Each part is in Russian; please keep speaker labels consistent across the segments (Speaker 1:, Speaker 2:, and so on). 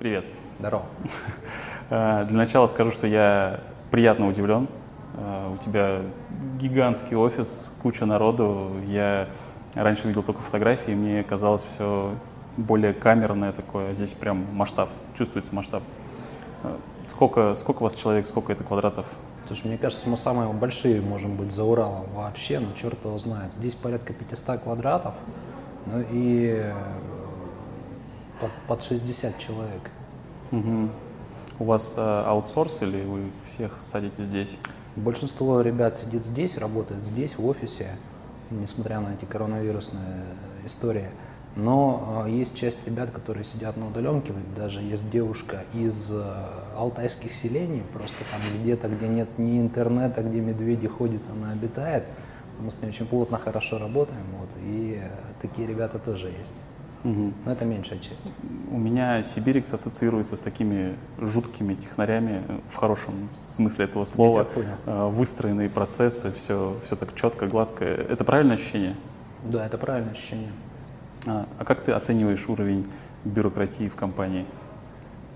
Speaker 1: Привет.
Speaker 2: Здорово.
Speaker 1: Э, Для начала скажу, что я приятно удивлен. Э, У тебя гигантский офис, куча народу. Я раньше видел только фотографии, мне казалось все более камерное такое. Здесь прям масштаб, чувствуется масштаб. Э, Сколько, сколько у вас человек, сколько это квадратов?
Speaker 2: Слушай, мне кажется, мы самые большие можем быть за Уралом вообще, но черт его знает. Здесь порядка 500 квадратов, ну и под, под 60 человек.
Speaker 1: Мгм. У вас э, аутсорс или вы всех садите здесь?
Speaker 2: Большинство ребят сидит здесь, работает здесь, в офисе, несмотря на эти коронавирусные истории. Но э, есть часть ребят, которые сидят на удаленке, даже есть девушка из э, алтайских селений, просто там где-то, где нет ни интернета, где медведи ходят, она обитает. Мы с ней очень плотно, хорошо работаем, вот, и э, такие ребята тоже есть.
Speaker 1: Мгм.
Speaker 2: Но это меньшая часть.
Speaker 1: У меня Сибирикс ассоциируется с такими жуткими технарями, э, в хорошем смысле этого слова. Э, Выстроенные процессы, все, все так четко, гладко. Это правильное ощущение?
Speaker 2: Да, это правильное ощущение.
Speaker 1: А, а как ты оцениваешь уровень бюрократии в компании?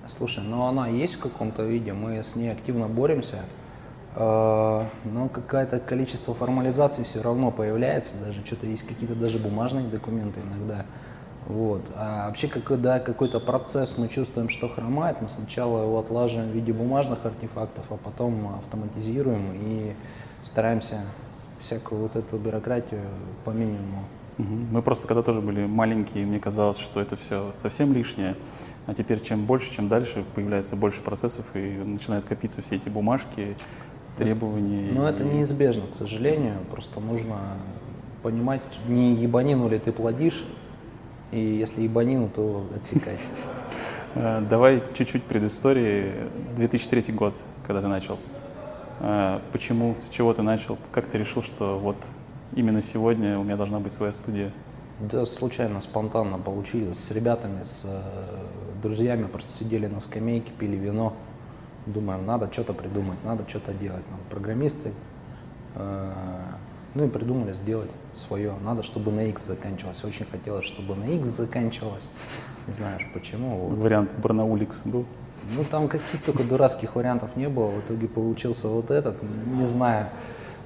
Speaker 2: Слушай, ну она есть в каком-то виде, мы с ней активно боремся, э, но какое-то количество формализаций все равно появляется, даже что-то есть какие-то даже бумажные документы иногда. Вот. А вообще, когда какой-то процесс мы чувствуем, что хромает, мы сначала его отлаживаем в виде бумажных артефактов, а потом автоматизируем и стараемся всякую вот эту бюрократию по минимуму.
Speaker 1: Мы просто когда тоже были маленькие, мне казалось, что это все совсем лишнее. А теперь чем больше, чем дальше, появляется больше процессов и начинают копиться все эти бумажки, требования.
Speaker 2: Но
Speaker 1: и-
Speaker 2: это неизбежно, к сожалению. Просто нужно понимать, не ебанину ли ты плодишь, и если ебанину, то отсекать.
Speaker 1: Э, Давай чуть-чуть предыстории. 2003 год, когда ты начал. Э, Почему, с чего ты начал? Как ты решил, что вот именно сегодня у меня должна быть своя студия?
Speaker 2: Да, случайно, спонтанно получилось. С ребятами, с э, друзьями просто сидели на скамейке, пили вино. Думаем, надо что-то придумать, надо что-то делать. Нам программисты. Ну и придумали сделать свое. Надо, чтобы на X заканчивалось. Очень хотелось, чтобы на X заканчивалось. Не знаю уж почему. вот.
Speaker 1: Вариант Барнауликс был?
Speaker 2: Ну, там каких только дурацких вариантов не было. В итоге получился вот этот, не знаю.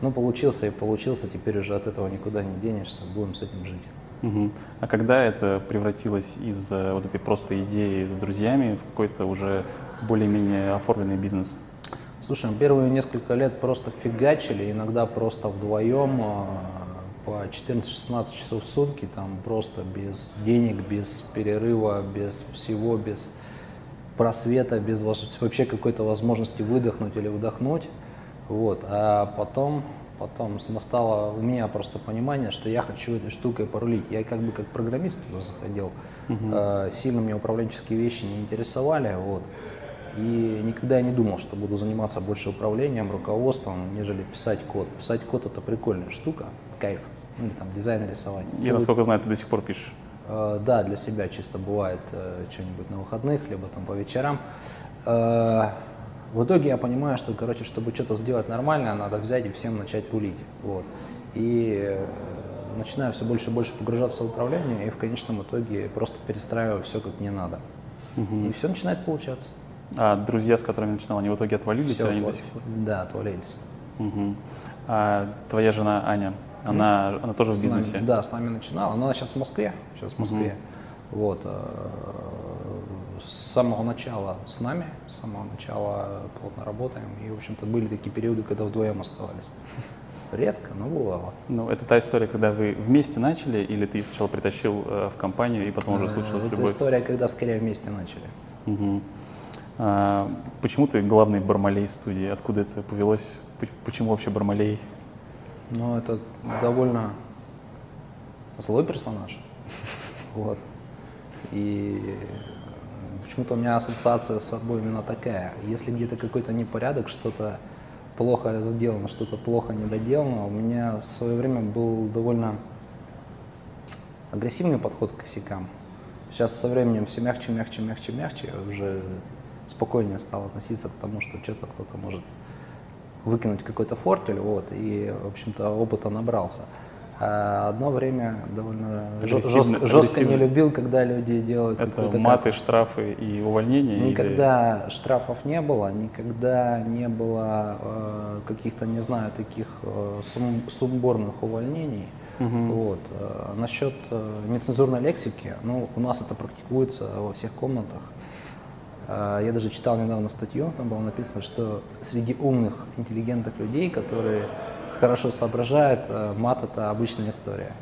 Speaker 2: Ну, получился и получился. Теперь уже от этого никуда не денешься. Будем с этим жить.
Speaker 1: Мгм. А когда это превратилось из э, вот этой просто идеи с друзьями в какой-то уже более-менее оформленный бизнес?
Speaker 2: Слушай, мы первые несколько лет просто фигачили, иногда просто вдвоем э, по 14-16 часов в сутки, там просто без денег, без перерыва, без всего, без просвета, без вообще какой-то возможности выдохнуть или вдохнуть. Вот. А потом, потом настало у меня просто понимание, что я хочу этой штукой порулить. Я как бы как программист туда заходил, Э, сильно меня управленческие вещи не интересовали. Вот. И никогда я не думал, что буду заниматься больше управлением, руководством, нежели писать код. Писать код это прикольная штука, кайф. Ну, или там дизайн рисовать.
Speaker 1: Я, насколько знаю, ты до сих пор пишешь.
Speaker 2: э, да, для себя чисто бывает э, что-нибудь на выходных, либо там по вечерам. Э, в итоге я понимаю, что, короче, чтобы что-то сделать нормальное, надо взять и всем начать рулить. Вот. И начинаю все больше и больше погружаться в управление, и в конечном итоге просто перестраиваю все, как мне надо. И все начинает получаться.
Speaker 1: А друзья, с которыми начинал, они в итоге отвалились, или они до
Speaker 2: вот.
Speaker 1: сих пор?
Speaker 2: Да, отвалились.
Speaker 1: Мгм. А твоя жена Аня, она, она тоже в
Speaker 2: С нами-
Speaker 1: бизнесе?
Speaker 2: да, с нами начинала. Она сейчас в Москве. Сейчас в Москве. Вот. э, С самого начала с нами, с самого начала плотно работаем. И, в общем-то, были такие периоды, когда вдвоем оставались. Редко, но бывало.
Speaker 1: Ну, это та история, когда вы вместе начали, или ты сначала притащил э, в компанию, и потом уже случилась
Speaker 2: Э, Это
Speaker 1: любовь?
Speaker 2: история, когда скорее вместе начали.
Speaker 1: Мгм. А, почему ты главный Бармалей студии? Откуда это повелось? Поч- Почему вообще Бармалей?
Speaker 2: Но это довольно злой персонаж. Вот. И почему-то у меня ассоциация с собой именно такая. Если где-то какой-то непорядок, что-то плохо сделано, что-то плохо недоделано, у меня в свое время был довольно агрессивный подход к косякам. Сейчас со временем все мягче, мягче, мягче, мягче, уже спокойнее стал относиться к тому, что что-то кто-то может выкинуть какой-то фортель, вот, и, в общем-то, опыта набрался. А одно время довольно
Speaker 1: Агрессивно-
Speaker 2: жестко, жестко не любил, когда люди делают
Speaker 1: Это маты, штрафы и увольнения? или-
Speaker 2: Никогда штрафов не было, никогда не было э, каких-то, не знаю, таких э, сум- сумбурных увольнений. Вот. Э, насчет э, нецензурной лексики, ну, у нас это практикуется во всех комнатах. Э, я даже читал недавно статью, там было написано, что среди умных, интеллигентных людей, которые хорошо соображают, э, мат это обычная история.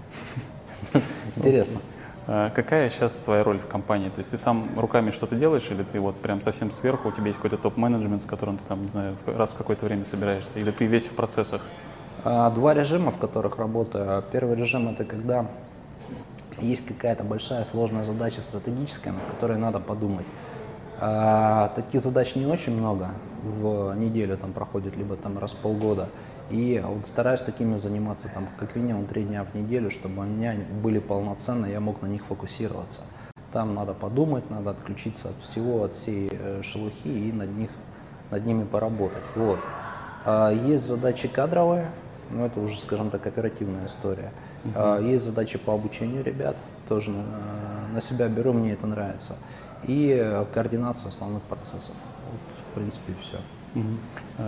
Speaker 2: Интересно.
Speaker 1: А Какая сейчас твоя роль в компании? То есть ты сам руками что-то делаешь, или ты вот прям совсем сверху, у тебя есть какой-то топ-менеджмент, с которым ты там, не знаю, раз в какое-то время собираешься, или ты весь в процессах?
Speaker 2: А, Два режима, в которых работаю. Первый режим это когда есть какая-то большая сложная задача стратегическая, над которой надо подумать. А, Таких задач не очень много в неделю там проходит, либо там раз в полгода. И вот стараюсь такими заниматься там как минимум три дня в неделю, чтобы у меня были полноценно, я мог на них фокусироваться. Там надо подумать, надо отключиться от всего, от всей э, шелухи и над, них, над ними поработать. Вот. А, Есть задачи кадровые, но это уже, скажем так, оперативная история. А, Есть задачи по обучению ребят, тоже на, на себя беру, мне это нравится. И координация основных процессов. Вот, в принципе, все.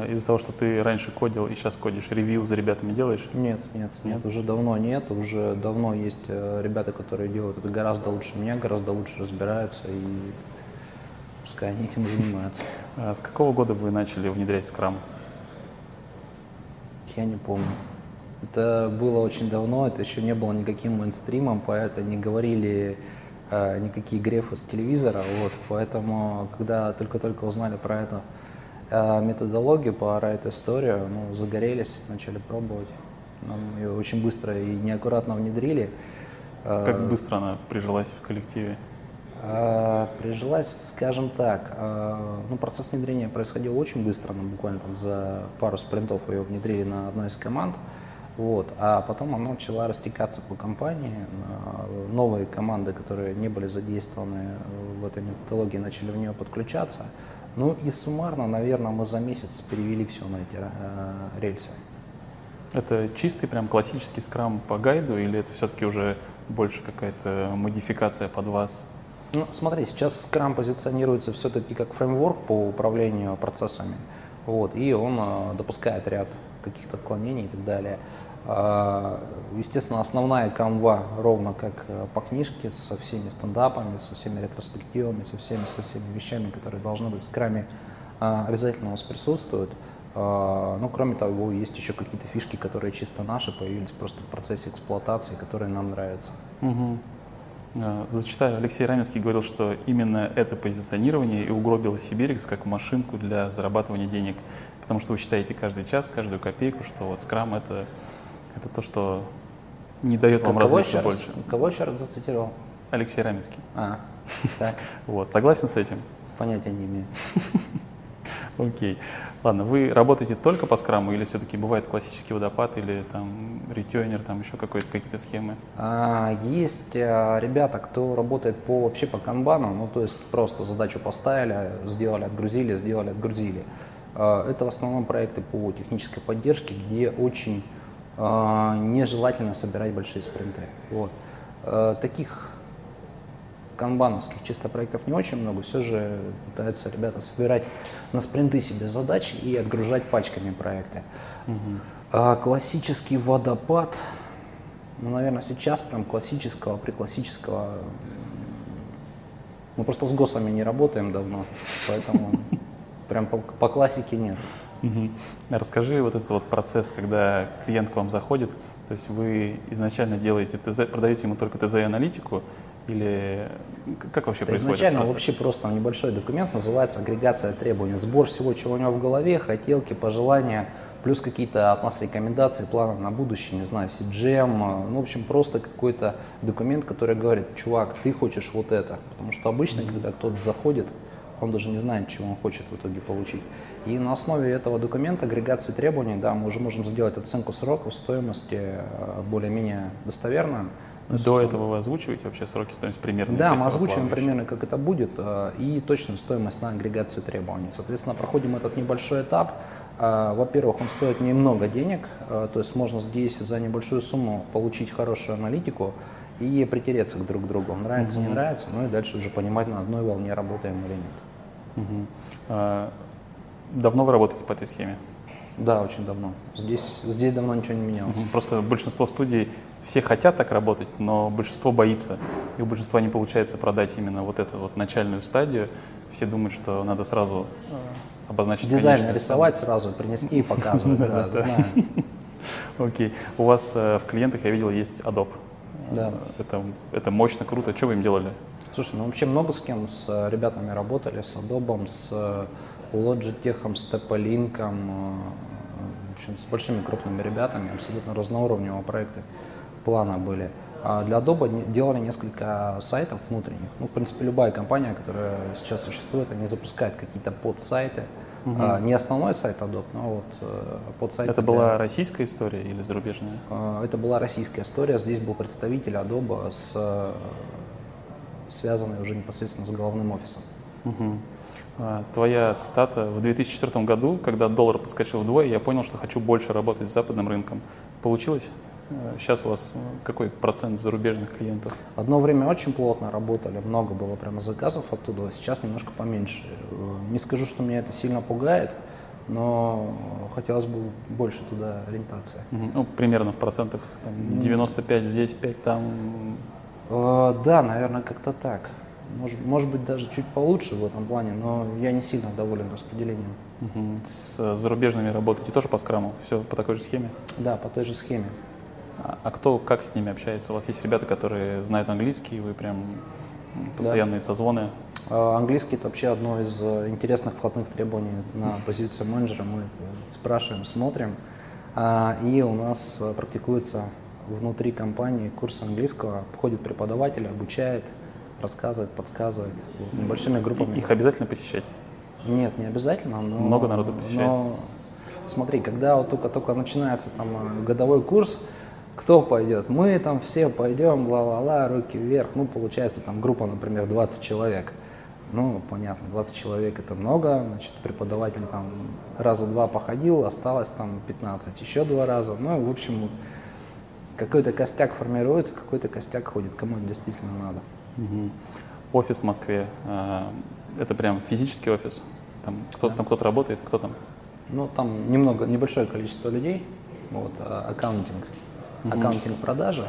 Speaker 1: Из-за того, что ты раньше кодил и сейчас кодишь, ревью за ребятами делаешь?
Speaker 2: Нет, нет, нет, уже давно нет, уже давно есть э, ребята, которые делают это гораздо лучше меня, гораздо лучше разбираются, и пускай они этим занимаются.
Speaker 1: А С какого года вы начали внедрять скрам?
Speaker 2: Я не помню. Это было очень давно, это еще не было никаким мейнстримом, поэтому не говорили никакие грефы с телевизора, вот, поэтому, когда только-только узнали про эту э, методологию, про эту историю, ну, загорелись, начали пробовать. Нам ее очень быстро и неаккуратно внедрили. Э,
Speaker 1: Как быстро она прижилась в коллективе?
Speaker 2: Прижилась, скажем так, ну, процесс внедрения происходил очень быстро, ну, буквально там за пару спринтов ее внедрили на одной из команд, вот, а потом она начала растекаться по компании, а, новые команды, которые не были задействованы в этой методологии, начали в нее подключаться, ну и суммарно, наверное, мы за месяц перевели все на эти а, рельсы.
Speaker 1: Это чистый прям классический скрам по гайду или это все-таки уже больше какая-то модификация под вас?
Speaker 2: Ну, смотри, сейчас Scrum позиционируется все-таки как фреймворк по управлению процессами, вот, и он э, допускает ряд каких-то отклонений и так далее. А, естественно, основная канва ровно как э, по книжке со всеми стендапами, со всеми ретроспективами, со всеми, со всеми вещами, которые должны быть в скраме, а, обязательно у нас присутствуют. А, Ну, кроме того, есть еще какие-то фишки, которые чисто наши, появились просто в процессе эксплуатации, которые нам нравятся.
Speaker 1: А, Зачитаю, Алексей Раменский говорил, что именно это позиционирование и угробило Сибирикс как машинку для зарабатывания денег, потому что вы считаете каждый час, каждую копейку, что вот скрам это, это то, что не дает вам
Speaker 2: Кого
Speaker 1: развиться
Speaker 2: еще раз?
Speaker 1: больше.
Speaker 2: Кого еще раз зацитировал?
Speaker 1: Алексей Раменский.
Speaker 2: А, так,
Speaker 1: Вот, согласен с этим?
Speaker 2: понятия не имею.
Speaker 1: Окей. Ладно, вы работаете только по скраму или все-таки бывает классический водопад или там ретюнер, там еще какой-то, какие-то схемы?
Speaker 2: А, Есть а, ребята, кто работает по вообще по канбану, ну то есть просто задачу поставили, сделали, отгрузили, сделали, отгрузили. А, Это в основном проекты по технической поддержке, где очень нежелательно собирать большие спринты. Вот. А, Таких канбановских чисто проектов не очень много, все же пытаются ребята собирать на спринты себе задачи и отгружать пачками проекты. А, классический водопад, ну, наверное, сейчас прям классического, при классического, м, мы просто с ГОСами не работаем давно, поэтому прям по, по классике нет.
Speaker 1: Расскажи вот этот вот процесс, когда клиент к вам заходит, то есть вы изначально делаете ТЗ, продаете ему только ТЗ и аналитику, или как вообще
Speaker 2: Это
Speaker 1: происходит
Speaker 2: изначально
Speaker 1: процесс?
Speaker 2: вообще просто небольшой документ, называется агрегация требований, сбор всего, чего у него в голове, хотелки, пожелания, плюс какие-то от нас рекомендации, планы на будущее, не знаю, CGM, ну, в общем, просто какой-то документ, который говорит, чувак, ты хочешь вот это, потому что обычно, когда кто-то заходит, он даже не знает, чего он хочет в итоге получить. И на основе этого документа, агрегации требований, да, мы уже можем сделать оценку сроков, стоимости э, более-менее достоверную. Ну, и,
Speaker 1: До этого вы озвучиваете вообще сроки, стоимость примерно?
Speaker 2: да, мы озвучиваем примерно, как это будет, э, и точную стоимость на агрегацию требований. Соответственно, проходим этот небольшой этап, А, во-первых, он стоит немного денег, то есть можно здесь за небольшую сумму получить хорошую аналитику и притереться к друг другу. Нравится, mm-hmm. не нравится, ну и дальше уже понимать, на одной волне работаем или нет.
Speaker 1: Mm-hmm. Давно вы работаете по этой схеме?
Speaker 2: Да, очень давно. Здесь, здесь давно ничего не менялось.
Speaker 1: Просто большинство студий, все хотят так работать, но большинство боится. И у большинства не получается продать именно вот эту вот начальную стадию. Все думают, что надо сразу э, обозначить
Speaker 2: Дизайн рисовать сразу, принести и показывать. Да, знаю.
Speaker 1: Окей. У вас э, в клиентах, я видел, есть Adobe.
Speaker 2: Да.
Speaker 1: Это, это мощно, круто. Что вы им делали?
Speaker 2: Слушай, ну вообще много с кем, с э, ребятами работали, с Adobe, с Logitech, с Tepalink, в общем, с большими крупными ребятами, абсолютно разноуровневые проекты плана были. А для Adobe делали несколько сайтов внутренних. Ну, в принципе, любая компания, которая сейчас существует, они запускают какие-то подсайты. Угу. А, не основной сайт Adobe, но вот э, подсайт.
Speaker 1: Это для... была российская история или зарубежная?
Speaker 2: А, это была российская история. Здесь был представитель Adobe, с, э, связанный уже непосредственно с головным офисом.
Speaker 1: Угу. Твоя цитата в 2004 году, когда доллар подскочил вдвое, я понял, что хочу больше работать с западным рынком. Получилось? Сейчас у вас какой процент зарубежных клиентов?
Speaker 2: Одно время очень плотно работали, много было прямо заказов оттуда, сейчас немножко поменьше. Не скажу, что меня это сильно пугает, но хотелось бы больше туда ориентации.
Speaker 1: Ну, примерно в процентах, там, 95 здесь, 5 там?
Speaker 2: Э, да, наверное, как-то так. Может, может быть, даже чуть получше в этом плане, но я не сильно доволен распределением.
Speaker 1: Угу. С зарубежными работаете тоже по скраму? Все по такой же схеме?
Speaker 2: Да, по той же схеме.
Speaker 1: А, а кто, как с ними общается? У вас есть ребята, которые знают английский, вы прям постоянные да. созвоны?
Speaker 2: А, английский это вообще одно из э, интересных входных требований на позицию менеджера. Мы это спрашиваем, смотрим. А, и у нас э, практикуется внутри компании курс английского. Ходит преподаватель, обучает, рассказывает, подсказывает небольшими группами.
Speaker 1: Их обязательно посещать?
Speaker 2: Нет, не обязательно. Но,
Speaker 1: Много народу посещает? Но,
Speaker 2: смотри, когда вот только-только начинается там э, годовой курс, кто пойдет? Мы там все пойдем, ла-ла-ла, руки вверх. Ну, получается, там группа, например, 20 человек. Ну, понятно, 20 человек это много, значит, преподаватель там раза два походил, осталось там 15, еще два раза. Ну, в общем, какой-то костяк формируется, какой-то костяк ходит, кому это действительно надо.
Speaker 1: Угу. Офис в Москве, э, это прям физический офис? Там кто-то да. там кто-то работает, кто там?
Speaker 2: Ну, там немного, небольшое количество людей, вот, а, accounting угу. accounting продажи.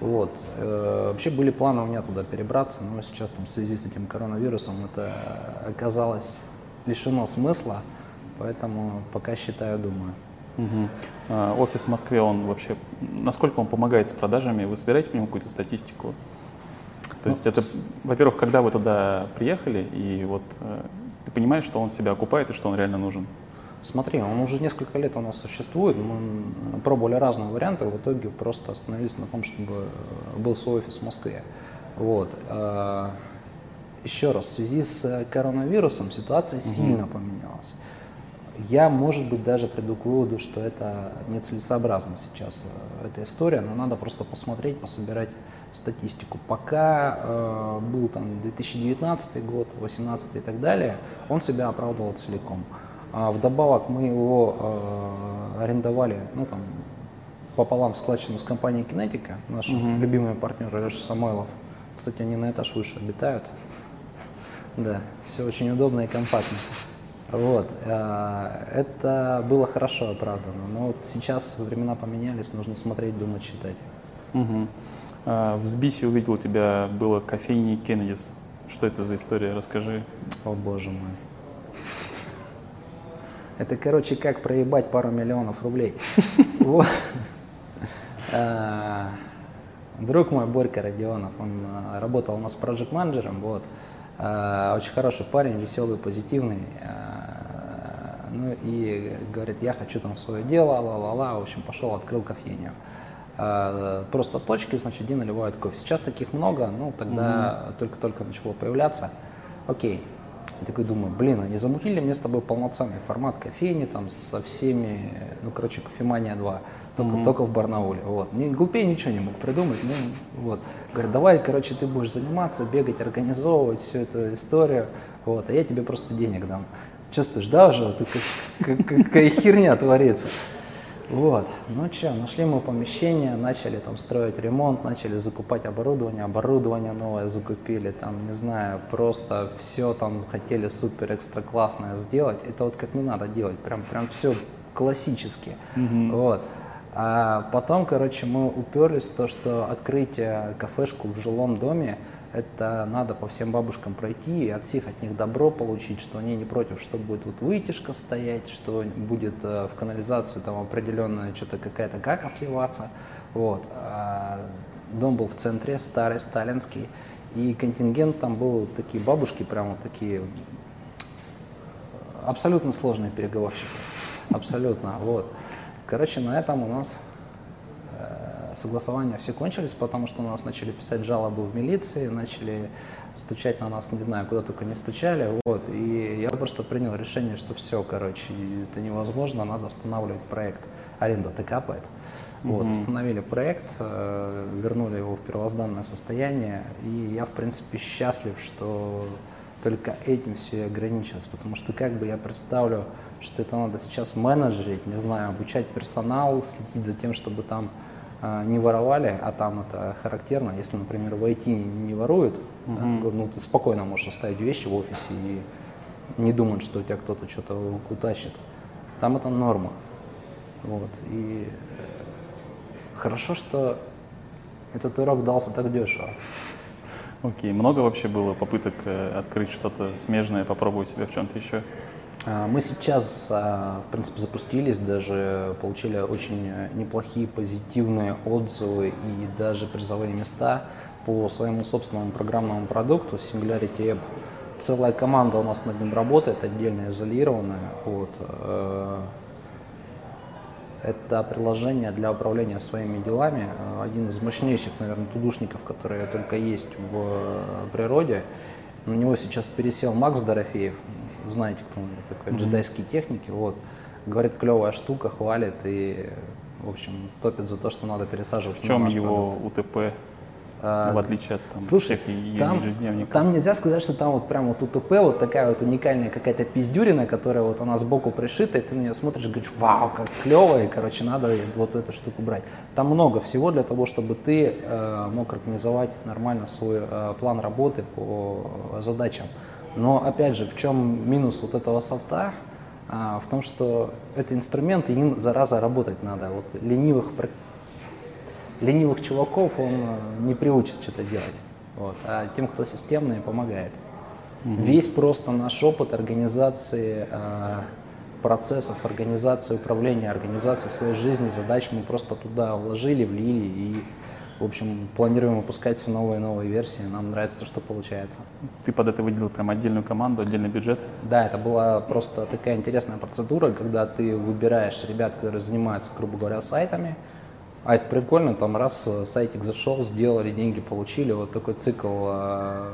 Speaker 2: Вот. Э, вообще были планы у меня туда перебраться, но сейчас там, в связи с этим коронавирусом это оказалось лишено смысла, поэтому пока считаю, думаю.
Speaker 1: Угу. Офис в Москве, он вообще, насколько он помогает с продажами? Вы собираете по нему какую-то статистику? То ну, есть это, во-первых, когда вы туда приехали, и вот э, ты понимаешь, что он себя окупает и что он реально нужен?
Speaker 2: Смотри, он уже несколько лет у нас существует, мы пробовали разные варианты, в итоге просто остановились на том, чтобы был свой офис в Москве. Вот. А, еще раз, в связи с коронавирусом ситуация угу. сильно поменялась. Я, может быть, даже приду к выводу, что это нецелесообразно сейчас э, эта история, но надо просто посмотреть, пособирать статистику. Пока э, был там 2019 год, 2018 и так далее, он себя оправдывал целиком. А вдобавок мы его э, арендовали, ну там пополам складчину с компанией Кинетика, наши угу. любимые партнеры Леша Самойлов. Кстати, они на этаж выше обитают. Да, все очень удобно и компактно. Вот, э, это было хорошо оправдано, но вот сейчас времена поменялись, нужно смотреть, думать, читать.
Speaker 1: Угу. А, в Сбисе увидел у тебя было кофейни Кеннедис. Что это за история? Расскажи.
Speaker 2: О боже мой. Это, короче, как проебать пару миллионов рублей. А, друг мой, Борька Родионов, он а, работал у нас проект менеджером вот. Очень хороший парень, веселый, позитивный. Ну и говорит, я хочу там свое дело, ла-ла-ла. В общем, пошел, открыл кофейню. Просто точки, значит, где наливают кофе. Сейчас таких много, ну тогда только-только начало появляться. Окей, я такой думаю, блин, они замутили мне с тобой полноценный формат кофейни там со всеми, ну, короче, кофемания 2, только, mm-hmm. только в Барнауле. Вот. Не, глупее ничего не мог придумать. Ну, вот. Говорит, давай, короче, ты будешь заниматься, бегать, организовывать всю эту историю, вот, а я тебе просто денег дам. Чувствуешь, да, уже вот какая херня творится. Вот. Ну что, нашли мы помещение, начали там строить ремонт, начали закупать оборудование, оборудование новое закупили, там, не знаю, просто все там хотели супер экстра классное сделать. Это вот как не надо делать, прям, прям все классически. Mm-hmm. Вот. А потом, короче, мы уперлись в то, что открыть кафешку в жилом доме, это надо по всем бабушкам пройти и от всех от них добро получить, что они не против, что будет вот вытяжка стоять, что будет э, в канализацию там определенная что-то какая-то кака сливаться. Вот. А дом был в центре, старый, сталинский, и контингент там был такие бабушки, прямо такие абсолютно сложные переговорщики. Абсолютно. Вот. Короче, на этом у нас согласования все кончились, потому что у нас начали писать жалобы в милиции, начали стучать на нас, не знаю, куда только не стучали, вот, и я просто принял решение, что все, короче, это невозможно, надо останавливать проект. Аренда-то капает. Mm-hmm. Вот, остановили проект, э, вернули его в первозданное состояние, и я, в принципе, счастлив, что только этим все ограничилось, потому что как бы я представлю, что это надо сейчас менеджерить, не знаю, обучать персонал, следить за тем, чтобы там не воровали, а там это характерно, если, например, в IT не воруют, да, ну, ты спокойно можешь оставить вещи в офисе и не думать, что у тебя кто-то что-то утащит. Там это норма. Вот. И э, хорошо, что этот урок дался так дешево.
Speaker 1: Окей. Много вообще было попыток э, открыть что-то смежное, попробовать себя в чем-то еще?
Speaker 2: А, мы сейчас, а, в принципе, запустились, даже получили очень неплохие позитивные отзывы и даже призовые места по своему собственному программному продукту Singularity App. Целая команда у нас над ним работает, отдельно изолированная. Вот. Э, это приложение для управления своими делами. Один из мощнейших, наверное, тудушников, которые только есть в природе. На него сейчас пересел Макс Дорофеев, знаете, кто он такой, mm-hmm. джедайские техники, вот. Говорит, клевая штука, хвалит и, в общем, топит за то, что надо пересаживаться
Speaker 1: В чем его продукт. УТП? А, в отличие от там,
Speaker 2: Слушай, всех там, ежедневников. Там нельзя сказать, что там вот прям вот УТП, вот такая вот уникальная какая-то пиздюрина, которая вот у нас сбоку пришита, и ты на нее смотришь и говоришь, вау, как клево, и, короче, надо вот эту штуку брать. Там много всего для того, чтобы ты э, мог организовать нормально свой э, план работы по задачам. Но, опять же, в чем минус вот этого софта? А, в том, что это инструмент, и им, зараза, работать надо. Вот ленивых ленивых чуваков он э, не приучит что-то делать. Вот. А тем, кто системный, помогает. Угу. Весь просто наш опыт организации э, процессов, организации управления, организации своей жизни, задач мы просто туда вложили, влили и, в общем, планируем выпускать все новые и новые версии. Нам нравится то, что получается.
Speaker 1: Ты под это выделил прям отдельную команду, отдельный бюджет?
Speaker 2: Да, это была просто такая интересная процедура, когда ты выбираешь ребят, которые занимаются, грубо говоря, сайтами, а это прикольно, там раз сайтик зашел, сделали, деньги получили, вот такой цикл э,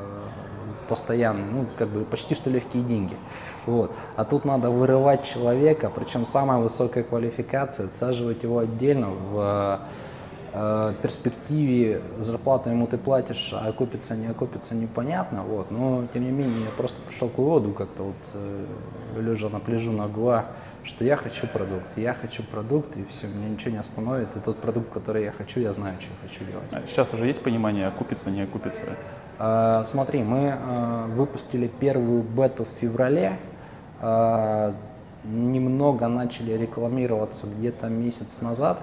Speaker 2: постоянный, ну, как бы почти что легкие деньги. Вот. А тут надо вырывать человека, причем самая высокая квалификация, отсаживать его отдельно в перспективе зарплату ему ты платишь, а окупится, не окупится, непонятно, вот, но тем не менее я просто пришел к выводу как-то вот э, лежа на пляжу на Гуа, что я хочу продукт, я хочу продукт, и все, меня ничего не остановит. И тот продукт, который я хочу, я знаю, что я хочу делать.
Speaker 1: А сейчас уже есть понимание, окупится, не окупится?
Speaker 2: А, смотри, мы а, выпустили первую бету в феврале, а, немного начали рекламироваться где-то месяц назад,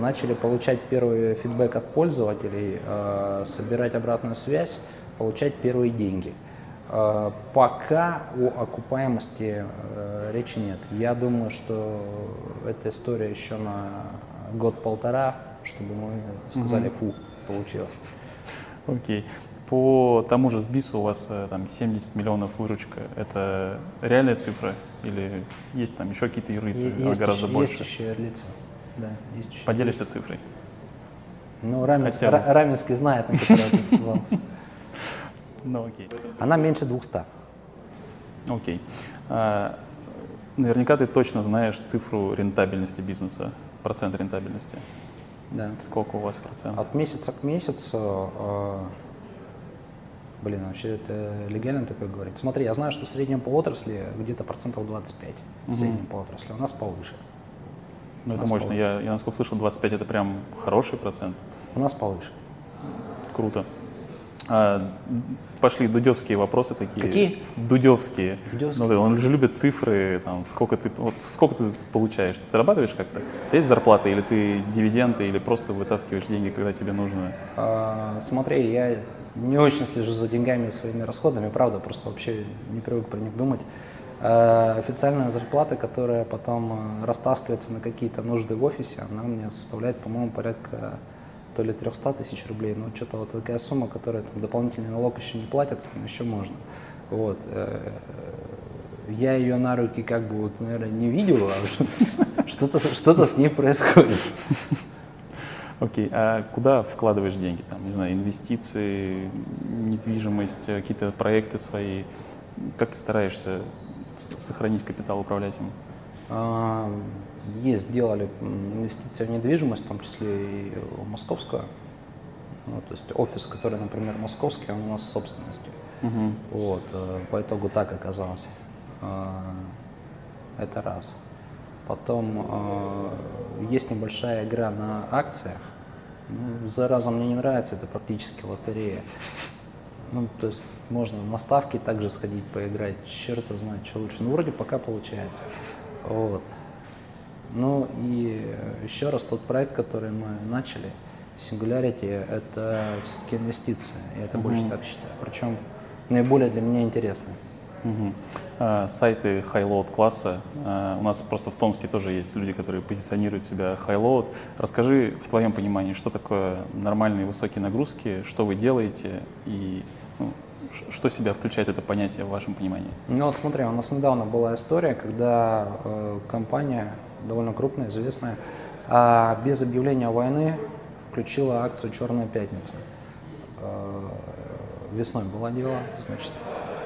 Speaker 2: начали получать первый фидбэк от пользователей, а, собирать обратную связь, получать первые деньги – Э, пока о окупаемости э, речи нет. Я думаю, что эта история еще на год-полтора, чтобы мы сказали, угу. фу, получилось.
Speaker 1: Окей. По тому же сбису у вас э, там 70 миллионов выручка. Это реальная цифра или есть там еще какие-то юрлицы,
Speaker 2: есть
Speaker 1: гораздо
Speaker 2: еще,
Speaker 1: больше?
Speaker 2: Есть еще юрлицы, да. Есть еще
Speaker 1: Поделишься цифрой?
Speaker 2: Ну, Раменский, Раменский знает, на который ссылался.
Speaker 1: Ну, окей.
Speaker 2: Она меньше 200.
Speaker 1: Окей. А, наверняка ты точно знаешь цифру рентабельности бизнеса, процент рентабельности.
Speaker 2: Да.
Speaker 1: Сколько у вас процентов?
Speaker 2: От месяца к месяцу э, Блин, вообще это легально такое говорить. Смотри, я знаю, что в среднем по отрасли где-то процентов 25. В среднем по отрасли. У нас повыше.
Speaker 1: Ну, это мощно. Я, я, насколько слышал, 25 это прям хороший процент.
Speaker 2: У нас повыше.
Speaker 1: Круто. А, пошли дудевские вопросы такие.
Speaker 2: Какие?
Speaker 1: Дудевские.
Speaker 2: Дудевские?
Speaker 1: Ну, да, он же любит цифры, там, сколько ты, вот сколько ты получаешь. Ты зарабатываешь как-то? У тебя есть зарплата, или ты дивиденды, или просто вытаскиваешь деньги, когда тебе нужно?
Speaker 2: А, смотри, я не очень слежу за деньгами и своими расходами, правда, просто вообще не привык про них думать. А, официальная зарплата, которая потом а, растаскивается на какие-то нужды в офисе, она меня составляет, по-моему, порядка то ли 300 тысяч рублей, но что-то вот такая сумма, которая там, дополнительный налог еще не платится, но еще можно. Вот. э, Я ее на руки как бы, вот, наверное, не видел, а что-то что с ней происходит.
Speaker 1: Окей, а куда вкладываешь деньги? Там, не знаю, инвестиции, недвижимость, какие-то проекты свои? Как ты стараешься сохранить капитал, управлять им?
Speaker 2: А, Есть, сделали инвестиции в недвижимость, в том числе и московскую. Ну, то есть офис, который, например, московский, он у нас собственностью.
Speaker 1: Мгм.
Speaker 2: Вот, э, по итогу так оказалось. А, Это раз. Потом э, есть небольшая игра на акциях. Ну, зараза мне не нравится, это практически лотерея. Ну, то есть можно на ставки также сходить поиграть, черт его знает, что лучше. Ну, вроде пока получается. Вот. Ну и э, еще раз, тот проект, который мы начали, Singularity, это все-таки инвестиции. Я это больше так считаю. Причем наиболее для меня интересный.
Speaker 1: Мгм. А, Сайты high-load класса. А, У нас просто в Томске тоже есть люди, которые позиционируют себя high-load. Расскажи в твоем понимании, что такое нормальные высокие нагрузки, что вы делаете и ну, что себя включает это понятие в вашем понимании?
Speaker 2: Ну вот смотри, у нас недавно была история, когда э, компания, довольно крупная, известная, а, без объявления войны включила акцию «Черная пятница». Э, весной было дело, значит.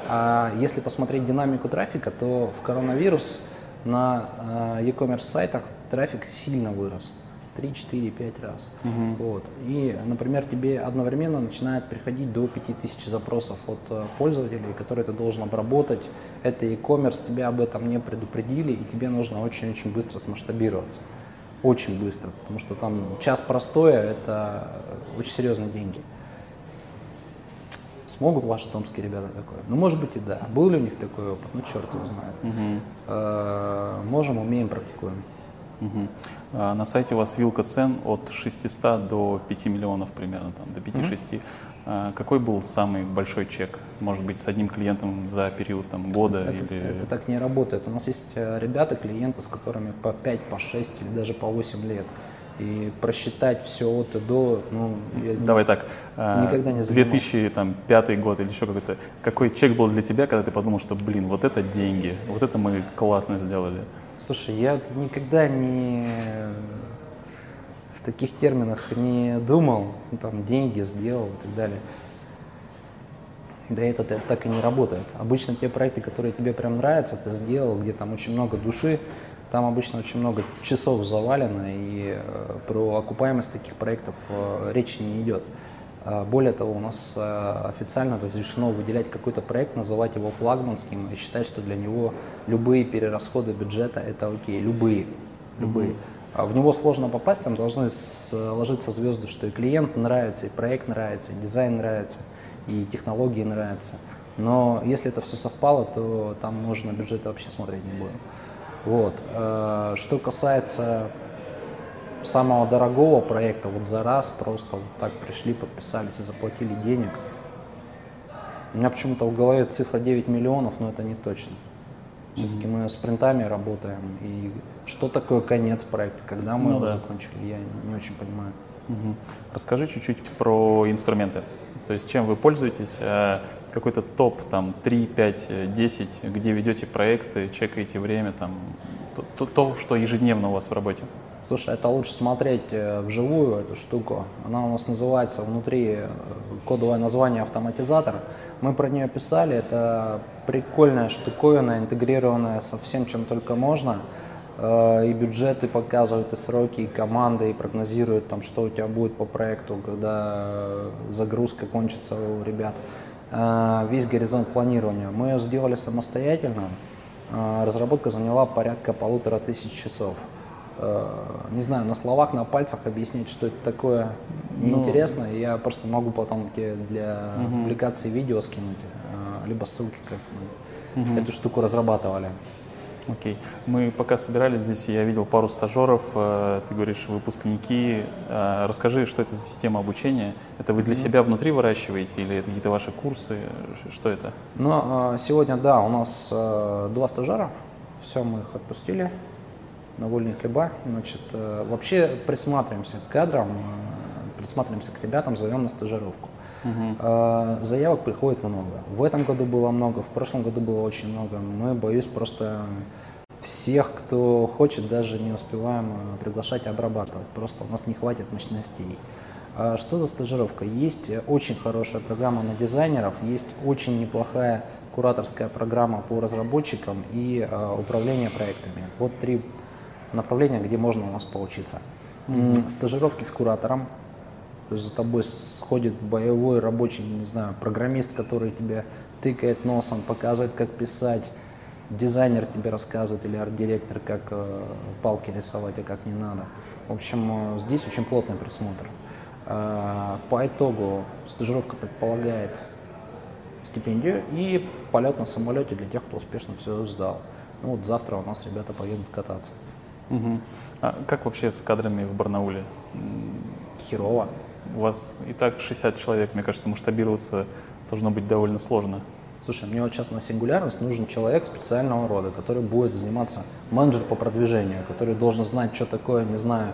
Speaker 2: А если посмотреть динамику трафика, то в коронавирус на э, e-commerce сайтах трафик сильно вырос. 3, 4, 5 раз. Вот. И, например, тебе одновременно начинает приходить до 5000 запросов от э, пользователей, которые ты должен обработать. Это e-commerce, тебя об этом не предупредили, и тебе нужно очень-очень быстро смасштабироваться. Очень быстро, потому что там час простое, это очень серьезные деньги. Смогут ваши томские ребята такое? Ну, может быть и да. Был ли у них такой опыт? Ну, черт его знает. Э, Можем, умеем, практикуем.
Speaker 1: Мгм. А На сайте у вас вилка цен от 600 до 5 миллионов примерно, там, до 5-6. А Какой был самый большой чек? Может быть, с одним клиентом за период там, года
Speaker 2: Это,
Speaker 1: или...
Speaker 2: это так не работает. У нас есть э, ребята, клиенты, с которыми по 5, по 6 или даже по 8 лет. И просчитать все от и до, ну, я
Speaker 1: Давай так, а,
Speaker 2: Никогда не занимался.
Speaker 1: 2005 год или еще какой-то. Какой чек был для тебя, когда ты подумал, что, блин, вот это деньги, вот это мы классно сделали?
Speaker 2: Слушай, я никогда не в таких терминах не думал, ну, там деньги сделал и так далее. Да это так и не работает. Обычно те проекты, которые тебе прям нравятся, ты сделал, где там очень много души, там обычно очень много часов завалено, и э, про окупаемость таких проектов э, речи не идет. А, Более того, у нас э, официально разрешено выделять какой-то проект, называть его флагманским и считать, что для него любые перерасходы бюджета это окей, любые, любые. А В него сложно попасть, там должны сложиться звезды, что и клиент нравится, и проект нравится, и дизайн нравится, и технологии нравятся. Но если это все совпало, то там можно бюджет вообще смотреть не будем. Вот. Э, Что касается самого дорогого проекта, вот за раз просто вот так пришли, подписались и заплатили денег. У меня почему-то в голове цифра 9 миллионов, но это не точно. Все-таки мы с принтами работаем, и что такое конец проекта, когда мы
Speaker 1: Ну
Speaker 2: его
Speaker 1: да.
Speaker 2: закончили, я не очень понимаю.
Speaker 1: Мгм. Расскажи чуть-чуть про инструменты. То есть чем вы пользуетесь, э, какой-то топ, там, 3, 5, э, 10, где ведете проекты, чекаете время, там, то, то- то, что ежедневно у вас в работе.
Speaker 2: Слушай, это лучше смотреть э, вживую эту штуку. Она у нас называется внутри э, кодовое название автоматизатор. Мы про нее писали. Это прикольная штуковина, интегрированная со всем, чем только можно. Э, И бюджеты показывают, и сроки, и команды, и прогнозируют, там, что у тебя будет по проекту, когда загрузка кончится у ребят. э, весь горизонт планирования. Мы ее сделали самостоятельно. Э, разработка заняла порядка полутора тысяч часов. Не знаю, на словах, на пальцах объяснить, что это такое, неинтересно. Ну, Я просто могу потом тебе для угу. публикации видео скинуть, либо ссылки, как мы угу. эту штуку разрабатывали.
Speaker 1: Окей. Мы пока собирались здесь, я видел пару стажеров, э, ты говоришь, выпускники. Э, расскажи, что это за система обучения? Это вы для себя внутри выращиваете или это какие-то ваши курсы? Что это?
Speaker 2: Ну, сегодня, да, у нас два стажера. Все, мы их отпустили на вольные хлеба. Значит, вообще присматриваемся к кадрам, присматриваемся к ребятам, зовем на стажировку. Угу. Заявок приходит много. В этом году было много, в прошлом году было очень много. Мы, боюсь, просто всех, кто хочет, даже не успеваем э, приглашать и обрабатывать. Просто у нас не хватит мощностей. А что за стажировка? Есть очень хорошая программа на дизайнеров, есть очень неплохая кураторская программа по разработчикам и управление проектами. Вот три направления, где можно у нас поучиться. Mm-hmm. Стажировки с куратором, то есть за тобой сходит боевой рабочий, не знаю, программист, который тебе тыкает носом, показывает, как писать, дизайнер тебе рассказывает или арт-директор, как э, палки рисовать, а как не надо. В общем, э, здесь очень плотный присмотр. Э, по итогу стажировка предполагает стипендию и полет на самолете для тех, кто успешно все сдал. Ну вот завтра у нас ребята поедут кататься.
Speaker 1: Угу. А как вообще с кадрами в Барнауле?
Speaker 2: Херово.
Speaker 1: У вас и так 60 человек, мне кажется, масштабироваться должно быть довольно сложно.
Speaker 2: Слушай, мне вот сейчас на сингулярность нужен человек специального рода, который будет заниматься менеджер по продвижению, который должен знать, что такое, не знаю,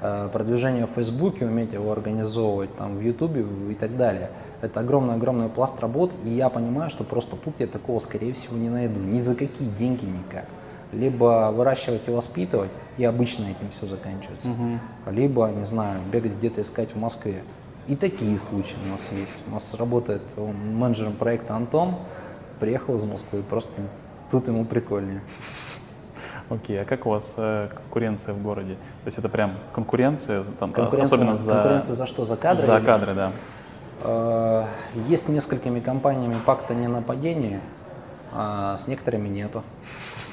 Speaker 2: э, продвижение в Фейсбуке, уметь его организовывать, там, в Ютубе и так далее. Это огромный-огромный пласт работ, и я понимаю, что просто тут я такого, скорее всего, не найду. Ни за какие деньги никак либо выращивать и воспитывать, и обычно этим все заканчивается, угу. либо, не знаю, бегать где-то искать в Москве. И такие случаи у нас есть. У нас работает он, менеджером проекта Антон, приехал из Москвы, просто тут ему прикольнее.
Speaker 1: Окей, okay, а как у вас э, конкуренция в городе? То есть это прям конкуренция, там,
Speaker 2: конкуренция особенно за... Конкуренция за что? За кадры?
Speaker 1: За кадры, да.
Speaker 2: Э, есть несколькими компаниями пакта не нападения, а с некоторыми нету.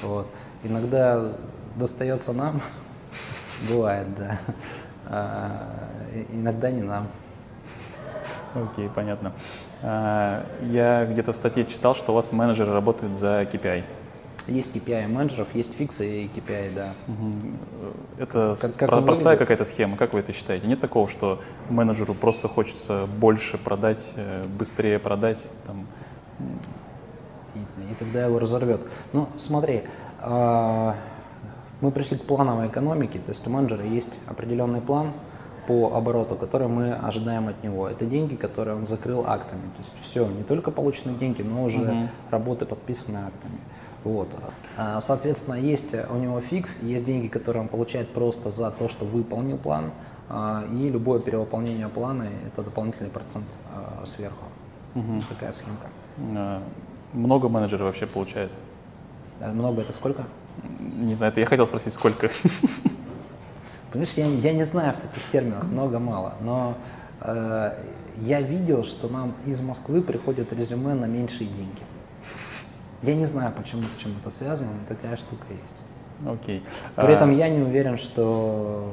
Speaker 2: Вот. Иногда достается нам, бывает, да. А, иногда не нам.
Speaker 1: Окей, okay, понятно. А, я где-то в статье читал, что у вас менеджеры работают за KPI.
Speaker 2: Есть KPI менеджеров, есть фиксы и KPI, да.
Speaker 1: Это как, как про- простая какая-то схема, как вы это считаете? Нет такого, что менеджеру просто хочется больше продать, э, быстрее продать? Там...
Speaker 2: И, и тогда его разорвет. Ну, смотри, мы пришли к плановой экономике, то есть у менеджера есть определенный план по обороту, который мы ожидаем от него. Это деньги, которые он закрыл актами. То есть все, не только полученные деньги, но уже угу. работы подписанные актами. Вот. А, соответственно, есть у него фикс, есть деньги, которые он получает просто за то, что выполнил план, а, и любое перевыполнение плана – это дополнительный процент сверху. Угу. Такая схемка.
Speaker 1: Много менеджеров вообще получает?
Speaker 2: Много это сколько?
Speaker 1: Не знаю, это я хотел спросить, сколько.
Speaker 2: Понимаешь, я, я не знаю в таких терминах, много-мало, но э, я видел, что нам из Москвы приходят резюме на меньшие деньги. Я не знаю, почему, с чем это связано, но такая штука есть.
Speaker 1: Окей.
Speaker 2: При этом а я не уверен, что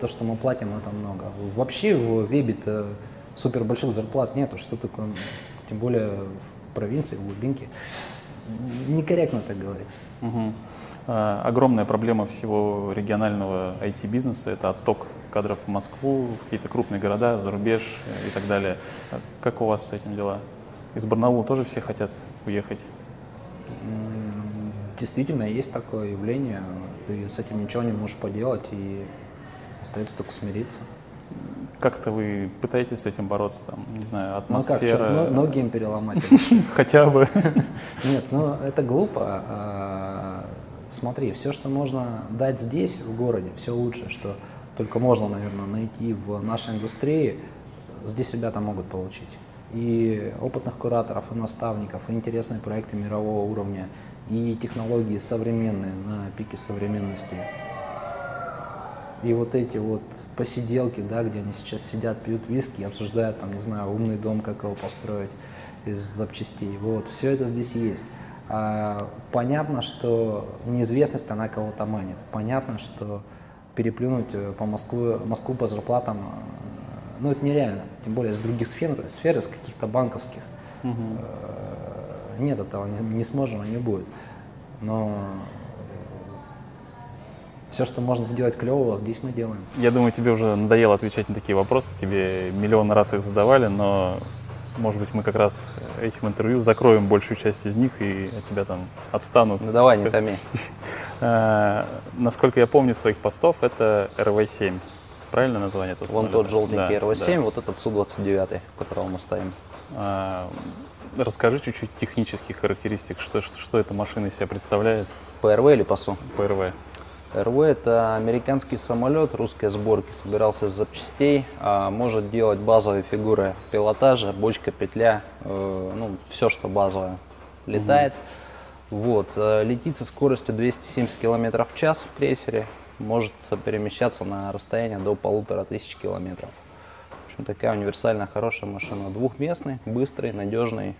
Speaker 2: то, что мы платим, это много. Вообще в Вебе-то супер больших зарплат нету, что такое, тем более в провинции, в глубинке некорректно так говорить.
Speaker 1: Угу. А, огромная проблема всего регионального IT-бизнеса – это отток кадров в Москву, в какие-то крупные города, за рубеж и так далее. А как у вас с этим дела? Из Барнаула тоже все хотят уехать?
Speaker 2: Действительно, есть такое явление. Ты с этим ничего не можешь поделать, и остается только смириться.
Speaker 1: Как-то вы пытаетесь с этим бороться, там, не знаю, атмосфера? Ну как,
Speaker 2: что, ноги им переломать?
Speaker 1: Хотя бы.
Speaker 2: Нет, ну это глупо. А, смотри, все, что можно дать здесь, в городе, все лучше, что только можно, наверное, найти в нашей индустрии, здесь ребята могут получить. И опытных кураторов, и наставников, и интересные проекты мирового уровня, и технологии современные, на пике современности. И вот эти вот посиделки, да, где они сейчас сидят, пьют виски, обсуждают, там, не знаю, умный дом, как его построить, из запчастей. Вот, все это здесь есть. А, понятно, что неизвестность, она кого-то манит. Понятно, что переплюнуть э, по Москву, Москву по зарплатам, э, ну, это нереально. Тем более из других сфер, сфер из каких-то банковских. Угу. Нет этого, не, не сможем, а не будет. Но все, что можно сделать клевого, здесь мы делаем.
Speaker 1: Я думаю, тебе уже надоело отвечать на такие вопросы, тебе миллион раз их задавали, но может быть, мы как раз этим интервью закроем большую часть из них и от тебя там отстанут.
Speaker 2: Ну давай, не томи.
Speaker 1: А, насколько я помню с твоих постов, это RV-7. Правильно название этого
Speaker 2: Вон тот желтенький да, RV-7, да. вот этот Су-29, в котором мы стоим.
Speaker 1: А, расскажи чуть-чуть технических характеристик, что, что, что эта машина из себя представляет.
Speaker 2: По РВ или по СУ? РВ это американский самолет русской сборки, собирался из запчастей, а может делать базовые фигуры пилотажа, бочка, петля, э, ну все, что базовое летает. Угу. Вот, э, летит со скоростью 270 км в час в крейсере, может перемещаться на расстояние до полутора тысяч километров. В общем, такая универсальная хорошая машина, двухместный, быстрый, надежный,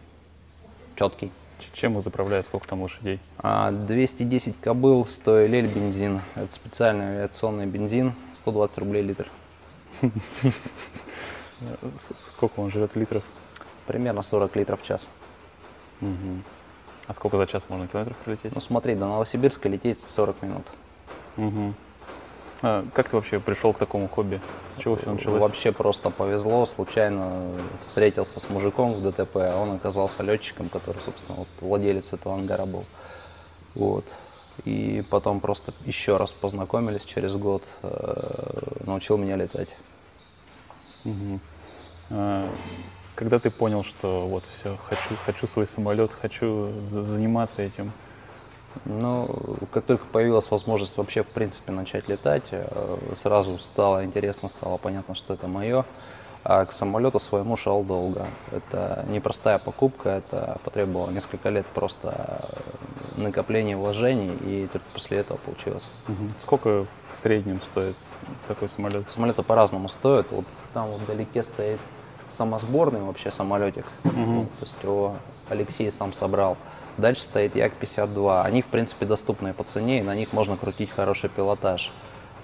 Speaker 2: четкий.
Speaker 1: Чем вы заправляете? Сколько там лошадей?
Speaker 2: 210 а, кобыл, 100 лель бензин. Это специальный авиационный бензин, 120 рублей литр.
Speaker 1: Сколько он живет литров?
Speaker 2: Примерно 40 литров в час.
Speaker 1: А сколько за час можно километров пролететь?
Speaker 2: Ну смотри, до Новосибирска лететь 40 минут.
Speaker 1: Угу. А как ты вообще пришел к такому хобби? С чего все началось?
Speaker 2: Вообще просто повезло, случайно встретился с мужиком в ДТП, а он оказался летчиком, который, собственно, вот владелец этого ангара был. Вот. И потом просто еще раз познакомились через год, э, научил меня летать.
Speaker 1: Угу. А, когда ты понял, что вот все, хочу, хочу свой самолет, хочу заниматься этим,
Speaker 2: ну, как только появилась возможность вообще, в принципе, начать летать, э, сразу стало интересно, стало понятно, что это мое. А к самолету своему шел долго. Это непростая покупка, это потребовало несколько лет просто накопления вложений, и только после этого получилось.
Speaker 1: Угу. Сколько в среднем стоит такой самолет?
Speaker 2: Самолеты по-разному стоят. Вот там вот вдалеке стоит самосборный вообще самолетик. Угу. То есть его Алексей сам собрал. Дальше стоит Як-52. Они, в принципе, доступные по цене, и на них можно крутить хороший пилотаж.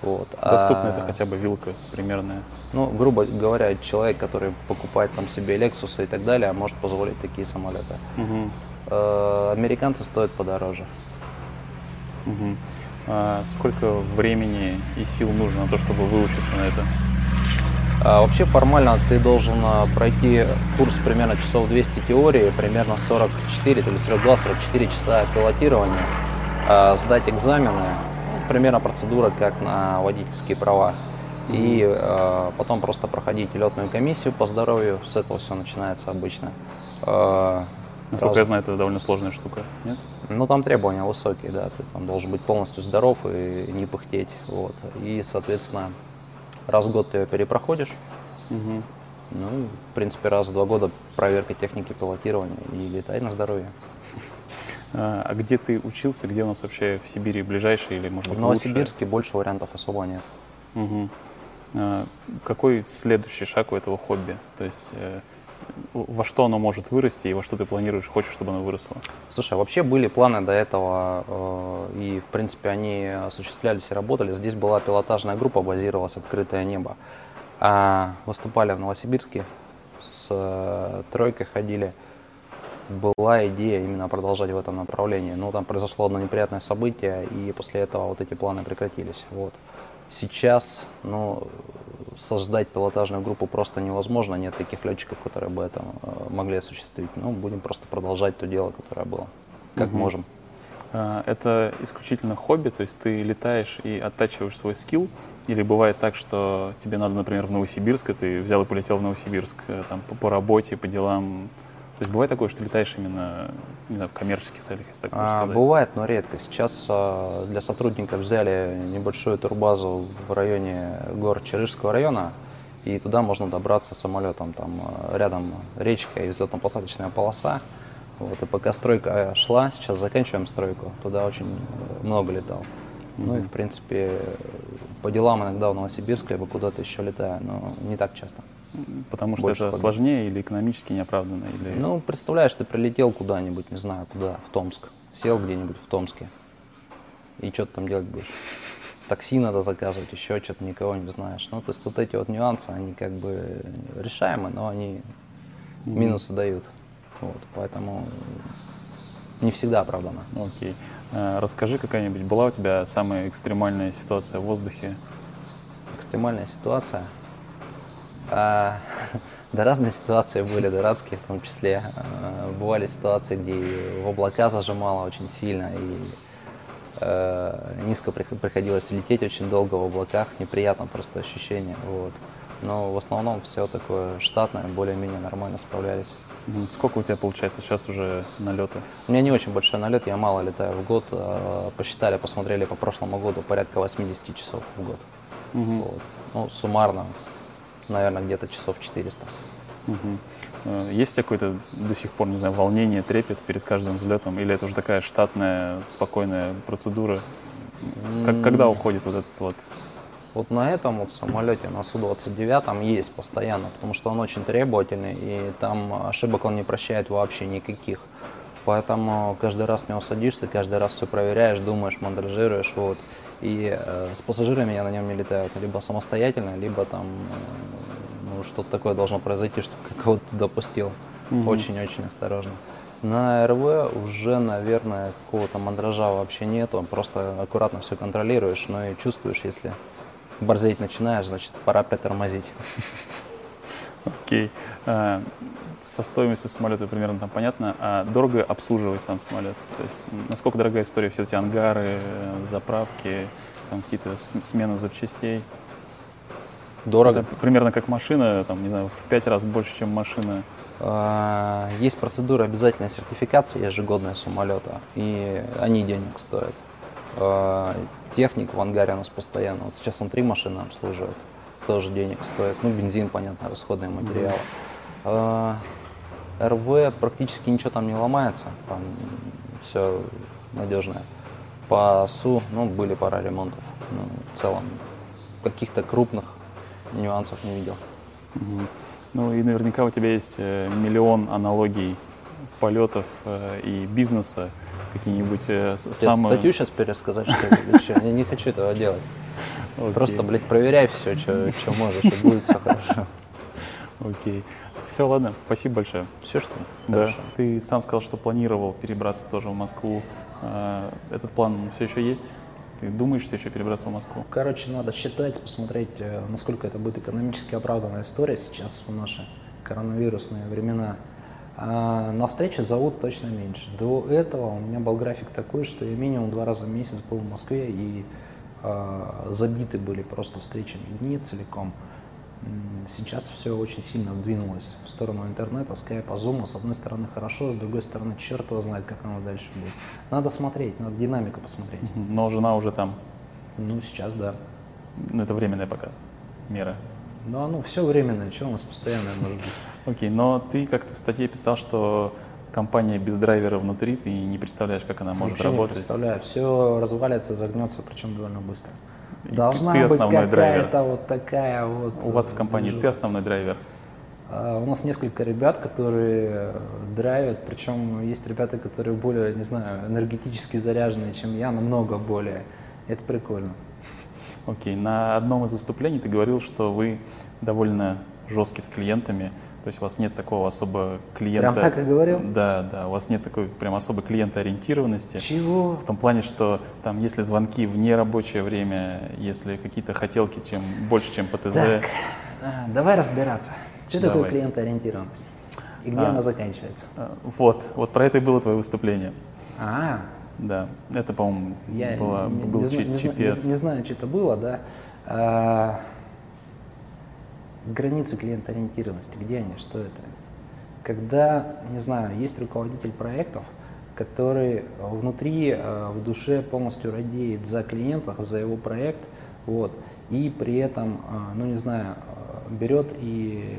Speaker 1: Вот. Доступно а, это хотя бы вилка примерная?
Speaker 2: Ну, грубо говоря, человек, который покупает там себе Lexus и так далее, может позволить такие самолеты. Угу. Американцы стоят подороже.
Speaker 1: Угу. А сколько времени и сил нужно на то, чтобы выучиться на это?
Speaker 2: А, вообще формально ты должен а, пройти курс примерно часов 200 теории, примерно 44, то есть 42-44 часа пилотирования, а, сдать экзамены, примерно процедура как на водительские права. И потом просто проходить летную комиссию по здоровью, с этого все начинается обычно.
Speaker 1: Насколько Раз... я знаю, это довольно сложная штука, нет?
Speaker 2: Ну, там требования высокие, да, ты там должен быть полностью здоров и не пыхтеть, вот. И, соответственно, раз в год ты ее перепроходишь. Угу. Ну, в принципе, раз в два года проверка техники пилотирования и летай на здоровье.
Speaker 1: А, а где ты учился? Где у нас вообще в Сибири ближайший или, может быть,
Speaker 2: В Новосибирске лучше? больше вариантов особо нет.
Speaker 1: Угу. А, какой следующий шаг у этого хобби? То есть э, во что оно может вырасти и во что ты планируешь, хочешь, чтобы оно выросло?
Speaker 2: Слушай, а вообще были планы до этого, э, и, в принципе, они осуществлялись и работали. Здесь была пилотажная группа, базировалась «Открытое небо». А выступали в Новосибирске, с э, тройкой ходили. Была идея именно продолжать в этом направлении. Но там произошло одно неприятное событие, и после этого вот эти планы прекратились. Вот. Сейчас, ну, создать пилотажную группу просто невозможно, нет таких летчиков, которые бы это э, могли осуществить. Ну, будем просто продолжать то дело, которое было, как угу. можем.
Speaker 1: А, это исключительно хобби, то есть ты летаешь и оттачиваешь свой скилл, или бывает так, что тебе надо, например, в Новосибирск, и ты взял и полетел в Новосибирск э, там, по, по работе, по делам, то есть бывает такое, что летаешь именно, знаю, в коммерческих целях, если так
Speaker 2: а, сказать? Бывает, но редко. Сейчас а, для сотрудников взяли небольшую турбазу в районе гор Черышского района, и туда можно добраться самолетом. Там а, рядом речка и взлетно-посадочная полоса. Вот, и пока стройка шла, сейчас заканчиваем стройку, туда очень много летал. Ну и, в принципе, по делам иногда в Новосибирск, либо куда-то еще летаю, но не так часто.
Speaker 1: Потому что
Speaker 2: Больше
Speaker 1: это
Speaker 2: хобби.
Speaker 1: сложнее или экономически неоправданно? Или...
Speaker 2: Ну, представляешь, ты прилетел куда-нибудь, не знаю, куда, в Томск, сел где-нибудь в Томске, и что ты там делать будешь? Такси надо заказывать, еще что-то, никого не знаешь. Ну, то есть вот эти вот нюансы, они как бы решаемы, но они минусы дают. Вот, поэтому не всегда оправдано.
Speaker 1: Окей. Э, Расскажи, какая-нибудь была у тебя самая экстремальная ситуация в воздухе?
Speaker 2: Экстремальная ситуация. А, да разные ситуации были, дурацкие в том числе. А, Бывали ситуации, где в облака зажимало очень сильно, и э, низко прих- приходилось лететь очень долго в облаках, неприятно просто ощущение. Вот. Но в основном все такое штатное, более-менее нормально справлялись.
Speaker 1: Сколько у тебя получается сейчас уже налеты?
Speaker 2: У меня не очень большой налет, я мало летаю в год. а, Посчитали, посмотрели по прошлому году порядка 80 часов в год. Вот. Ну, суммарно, наверное, где-то часов 400.
Speaker 1: Мгм. Э, Есть какое-то до сих пор, не знаю, волнение, трепет перед каждым взлетом? Или это уже такая штатная, спокойная процедура? Как, когда уходит вот этот вот...
Speaker 2: Вот на этом вот самолете, на Су-29 есть постоянно, потому что он очень требовательный, и там ошибок он не прощает вообще никаких. Поэтому каждый раз в него садишься, каждый раз все проверяешь, думаешь, мандражируешь, вот. И э, с пассажирами я на нем не летаю, либо самостоятельно, либо там э, ну, что-то такое должно произойти, чтобы кого-то туда пустил. Очень-очень осторожно. На РВ уже, наверное, какого-то мандража вообще нету, просто аккуратно все контролируешь, но и чувствуешь, если борзеть начинаешь, значит, пора притормозить.
Speaker 1: Окей. Э, Со стоимостью самолета примерно там понятно. А дорого обслуживать сам самолет? То есть насколько дорогая история? Все эти ангары, заправки, там какие-то см- смены запчастей?
Speaker 2: Дорого.
Speaker 1: Это примерно как машина, там, не знаю, в пять раз больше, чем машина.
Speaker 2: А, Есть процедура обязательной сертификации ежегодная самолета, и они денег стоят. А, Техник в ангаре у нас постоянно. Вот сейчас он три машины обслуживает, тоже денег стоит. Ну, бензин, понятно, расходные материалы. А, РВ практически ничего там не ломается, там все надежное. По СУ, ну, были пара ремонтов. Ну, в целом, каких-то крупных нюансов не видел.
Speaker 1: Мгм. Ну и наверняка у тебя есть э, миллион аналогий полетов э, и бизнеса, какие-нибудь э, самые...
Speaker 2: статью сейчас пересказать, что ли? Я не хочу этого делать. Просто, блядь, проверяй все, что можешь, и будет все хорошо.
Speaker 1: Окей. Все, ладно, спасибо большое.
Speaker 2: Все, что ли?
Speaker 1: Да.
Speaker 2: Хорошо.
Speaker 1: Ты сам сказал, что планировал перебраться тоже в Москву. Э, Этот план все еще есть? Ты думаешь, что еще перебраться в Москву?
Speaker 2: Короче, надо считать, посмотреть, э, насколько это будет экономически оправданная история сейчас в наши коронавирусные времена. А на встречи зовут точно меньше. До этого у меня был график такой, что я минимум два раза в месяц был в Москве и а, забиты были просто встречами дни целиком. Сейчас все очень сильно двинулось в сторону интернета, скайпа, зума. С одной стороны хорошо, с другой стороны черт его знает, как оно дальше будет. Надо смотреть, надо динамику посмотреть.
Speaker 1: Но жена уже там.
Speaker 2: Ну, сейчас да.
Speaker 1: Ну, это временная пока мера.
Speaker 2: Ну, оно все временное, что у нас постоянное может быть?
Speaker 1: Окей, но ты как-то в статье писал, что компания без драйвера внутри, ты не представляешь, как она может
Speaker 2: Вообще не
Speaker 1: работать.
Speaker 2: представляю. Все развалится, загнется, причем довольно быстро. Должна
Speaker 1: ты
Speaker 2: быть
Speaker 1: основной драйвер.
Speaker 2: какая-то вот такая вот...
Speaker 1: У вас в
Speaker 2: э,
Speaker 1: компании
Speaker 2: движуха.
Speaker 1: ты основной драйвер.
Speaker 2: А, У нас несколько ребят, которые э, драйвят, причем есть ребята, которые более, не знаю, энергетически заряженные, чем я, намного более. Это прикольно.
Speaker 1: Окей, на одном из выступлений ты говорил, что вы довольно жесткий с клиентами, то есть у вас нет такого особо клиента...
Speaker 2: Прям так и говорил?
Speaker 1: Да, да, у вас нет такой прям особой клиентоориентированности.
Speaker 2: Чего?
Speaker 1: В том плане, что там, если звонки в нерабочее время, если какие-то хотелки, чем больше, чем ПТЗ,
Speaker 2: Так, а, давай разбираться. Что такое
Speaker 1: Давай.
Speaker 2: клиентоориентированность? И где
Speaker 1: А.
Speaker 2: она заканчивается?
Speaker 1: э, вот, вот про это и было твое выступление.
Speaker 2: А,
Speaker 1: Да, это, по-моему, было-
Speaker 2: не,
Speaker 1: был
Speaker 2: не
Speaker 1: чипец.
Speaker 2: не- не знаю, что это было, да. А, границы клиентоориентированности, где они, что это? Когда, не знаю, есть руководитель проектов, который внутри, э, в душе полностью радеет за клиента, за его проект, вот, и при этом, э, ну не знаю, э, берет и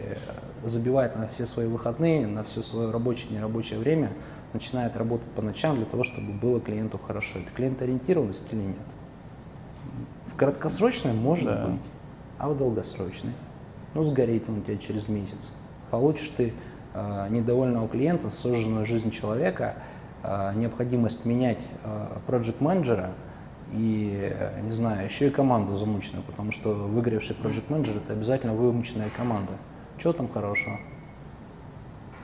Speaker 2: забивает на все свои выходные, на все свое рабочее, нерабочее время, начинает работать по ночам для того, чтобы было клиенту хорошо. Это клиентоориентированность или нет? краткосрочной может
Speaker 1: Да.
Speaker 2: быть, а в долгосрочной, ну, сгорит он у тебя через месяц. Получишь ты э, недовольного клиента, сожженную жизнь человека, э, необходимость менять э, проект менеджера и, э, не знаю, еще и команду замученную, потому что выгоревший проект менеджер это обязательно вымученная команда. Чего там хорошего?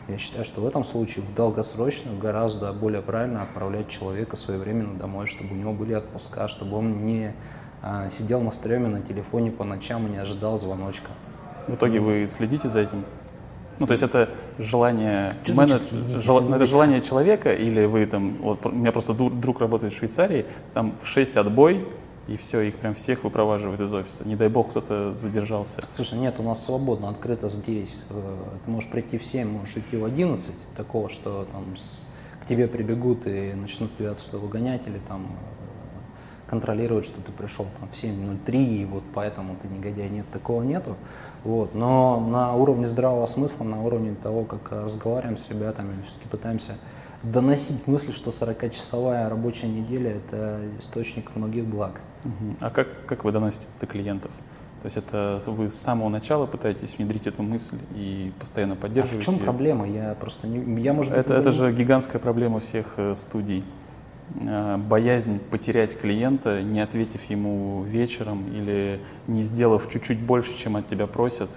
Speaker 2: Я считаю, что в этом случае в долгосрочную гораздо более правильно отправлять человека своевременно домой, чтобы у него были отпуска, чтобы он не а, сидел на стреме на телефоне по ночам и не ожидал звоночка.
Speaker 1: В итоге вы следите за этим? Ну, то есть это желание, менедж- ну, это желание человека, или вы там, вот у меня просто друг работает в Швейцарии, там в 6 отбой, и все, их прям всех выпроваживают из офиса. Не дай бог кто-то задержался.
Speaker 2: Слушай, нет, у нас свободно, открыто здесь. Э, Ты можешь прийти в 7, можешь идти в 11. Такого, что там с- к тебе прибегут и начнут тебя отсюда выгонять или там э, контролировать, что ты пришел там в 7.03, и вот поэтому ты негодяй. Нет, такого нету. Вот. Но на уровне здравого смысла, на уровне того, как разговариваем с ребятами, все-таки пытаемся доносить мысль, что 40-часовая рабочая неделя – это источник многих благ.
Speaker 1: Мгм. А как, как вы доносите это до клиентов? То есть это вы с самого начала пытаетесь внедрить эту мысль и постоянно
Speaker 2: А в
Speaker 1: поддерживаете?
Speaker 2: чем проблема? Я просто не, я может быть
Speaker 1: Это,
Speaker 2: не
Speaker 1: это же гигантская проблема всех э, студий. Э, Боязнь потерять клиента, не ответив ему вечером или не сделав чуть-чуть больше, чем от тебя просят.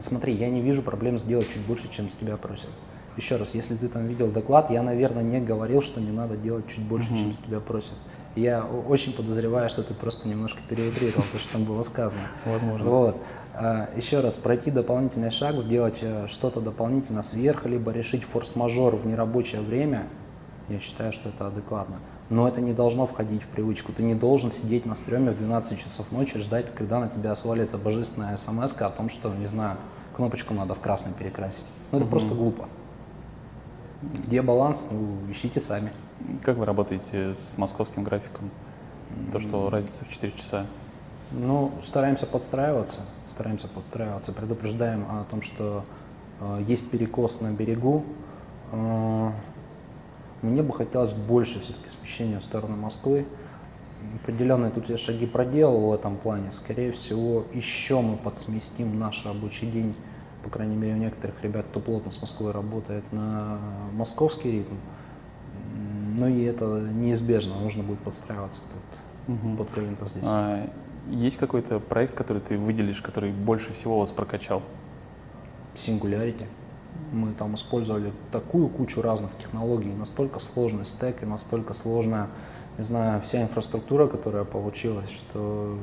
Speaker 2: Смотри, я не вижу проблем сделать чуть больше, чем с тебя просят. Еще раз, если ты там видел доклад, я, наверное, не говорил, что не надо делать чуть больше,
Speaker 1: Мгм.
Speaker 2: чем с тебя просят. Я очень подозреваю, что ты просто немножко переутрировал то, что там было сказано.
Speaker 1: Возможно.
Speaker 2: Вот. А, Еще раз, пройти дополнительный шаг, сделать э, что-то дополнительно сверх, либо решить форс-мажор в нерабочее время, я считаю, что это адекватно. Но это не должно входить в привычку. Ты не должен сидеть на стреме в 12 часов ночи, ждать, когда на тебя свалится божественная смс о том, что, не знаю, кнопочку надо в красный перекрасить. Ну это просто глупо. Где баланс? Ну, ищите сами.
Speaker 1: Как вы работаете с московским графиком? То, что разница в 4 часа.
Speaker 2: Ну, стараемся подстраиваться, стараемся подстраиваться, предупреждаем о том, что э, есть перекос на берегу. Э, мне бы хотелось больше все-таки смещения в сторону Москвы. Определенные тут я шаги проделал в этом плане. Скорее всего, еще мы подсместим наш рабочий день, по крайней мере, у некоторых ребят, кто плотно с Москвой работает, на московский ритм. Ну и это неизбежно, нужно будет подстраиваться под,
Speaker 1: Мгм.
Speaker 2: под клиента здесь.
Speaker 1: А, есть какой-то проект, который ты выделишь, который больше всего вас прокачал?
Speaker 2: Singularity. Мы там использовали такую кучу разных технологий, настолько сложный стек и настолько сложная, не знаю, вся инфраструктура, которая получилась, что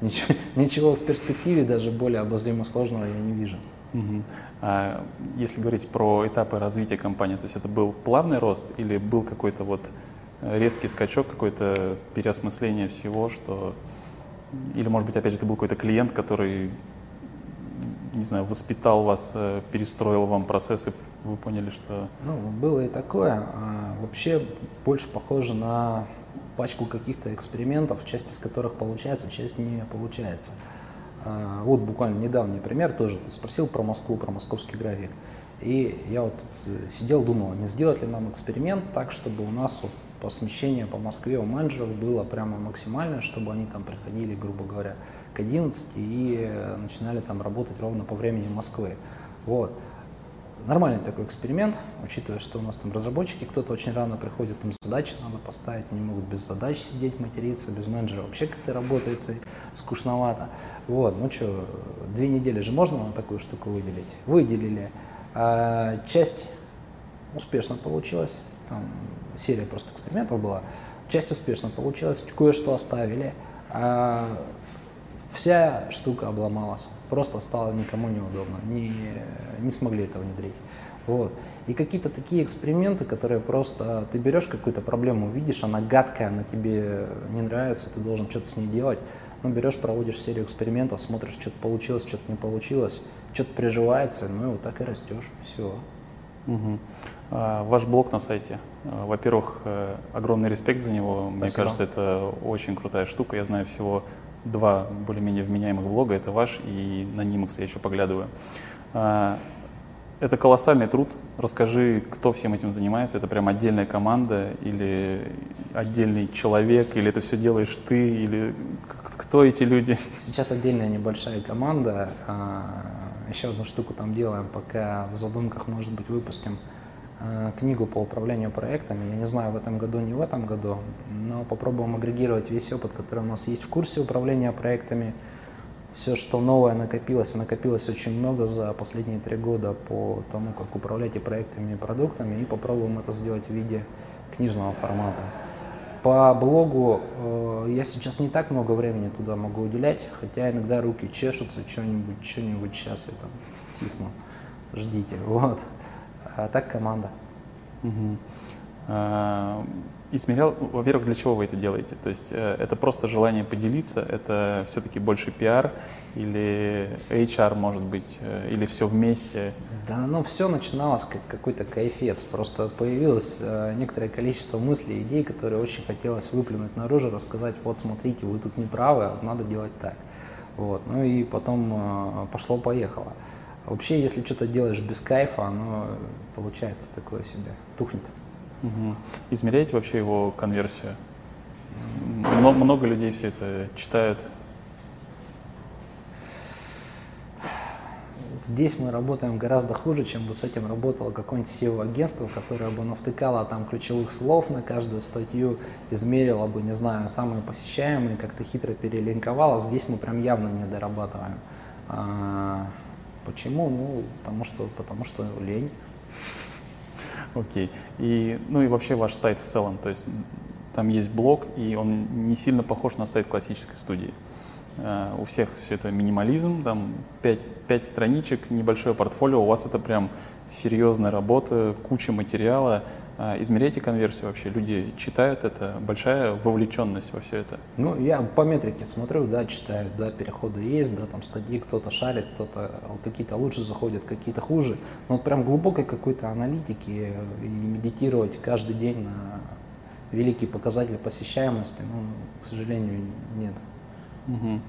Speaker 2: ничего, ничего в перспективе даже более обозримо сложного я не вижу.
Speaker 1: Мгм. А если говорить про этапы развития компании, то есть это был плавный рост или был какой-то вот э, резкий скачок, какое-то переосмысление всего, что... Или, может быть, опять же, это был какой-то клиент, который, не знаю, воспитал вас, э, перестроил вам процессы, вы поняли, что...
Speaker 2: Ну, было и такое. А, вообще больше похоже на пачку каких-то экспериментов, часть из которых получается, часть не получается. А, вот буквально недавний пример тоже. Спросил про Москву, про московский график. И я вот э, сидел, думал, не сделать ли нам эксперимент так, чтобы у нас вот по смещению по Москве у менеджеров было прямо максимально, чтобы они там приходили, грубо говоря, к 11 и э, начинали там работать ровно по времени Москвы. Вот. Нормальный такой эксперимент, учитывая, что у нас там разработчики, кто-то очень рано приходит, им задачи надо поставить, они могут без задач сидеть, материться, без менеджера вообще как-то работается скучновато. Вот, ну что, две недели же можно на такую штуку выделить? Выделили. А, часть успешно получилась, там серия просто экспериментов была, часть успешно получилась, кое-что оставили, а вся штука обломалась, просто стало никому неудобно, не, не смогли это внедрить. Вот. И какие-то такие эксперименты, которые просто ты берешь какую-то проблему, видишь, она гадкая, она тебе не нравится, ты должен что-то с ней делать, ну, берешь, проводишь серию экспериментов, смотришь, что-то получилось, что-то не получилось, что-то приживается, ну и вот так и растешь, все.
Speaker 1: Мгм. А, Ваш блог на сайте. А, Во-первых, э, огромный респект за него. Мне
Speaker 2: Спасибо.
Speaker 1: кажется, это очень крутая штука. Я знаю всего два более-менее вменяемых блога. Это ваш и на Нимакс я еще поглядываю. А, это колоссальный труд. Расскажи, кто всем этим занимается. Это прям отдельная команда или отдельный человек, или это все делаешь ты, или кто эти люди?
Speaker 2: Сейчас отдельная небольшая команда. Еще одну штуку там делаем, пока в задумках, может быть, выпустим книгу по управлению проектами. Я не знаю, в этом году, не в этом году, но попробуем агрегировать весь опыт, который у нас есть в курсе управления проектами, все, что новое накопилось, накопилось очень много за последние три года по тому, как управлять и проектами, и продуктами, и попробуем это сделать в виде книжного формата. По блогу э, я сейчас не так много времени туда могу уделять, хотя иногда руки чешутся, что-нибудь, что-нибудь сейчас я там тисну, ждите, вот. А так команда.
Speaker 1: Угу. А, и смотрел, во-первых, для чего вы это делаете? То есть э, это просто желание поделиться, это все-таки больше пиар или HR, может быть, э, или все вместе?
Speaker 2: Да, ну все начиналось как какой-то кайфец. Просто появилось э, некоторое количество мыслей, идей, которые очень хотелось выплюнуть наружу, рассказать, вот смотрите, вы тут не правы, а надо делать так. Вот. Ну и потом э, пошло-поехало. Вообще, если что-то делаешь без кайфа, оно получается такое себе, тухнет.
Speaker 1: Угу. Измеряете вообще его конверсию? Много людей все это читают.
Speaker 2: Здесь мы работаем гораздо хуже, чем бы с этим работало какое-нибудь SEO-агентство, которое бы навтыкало там ключевых слов на каждую статью, измерило бы, не знаю, самые посещаемые, как-то хитро перелинковало. Здесь мы прям явно не дорабатываем. Почему? Ну, потому что, потому что лень.
Speaker 1: Окей. И, ну и вообще ваш сайт в целом, то есть там есть блог, и он не сильно похож на сайт классической студии. Uh, у всех все это минимализм, там 5, 5 страничек, небольшое портфолио, у вас это прям серьезная работа, куча материала, измеряйте конверсию вообще? Люди читают это? Большая вовлеченность во все это?
Speaker 2: Ну, я по метрике смотрю, да, читаю, да, переходы есть, да, там статьи кто-то шарит, кто-то какие-то лучше заходят, какие-то хуже. Но вот прям глубокой какой-то аналитики и медитировать каждый день на великие показатели посещаемости, ну, к сожалению, нет.
Speaker 1: Угу.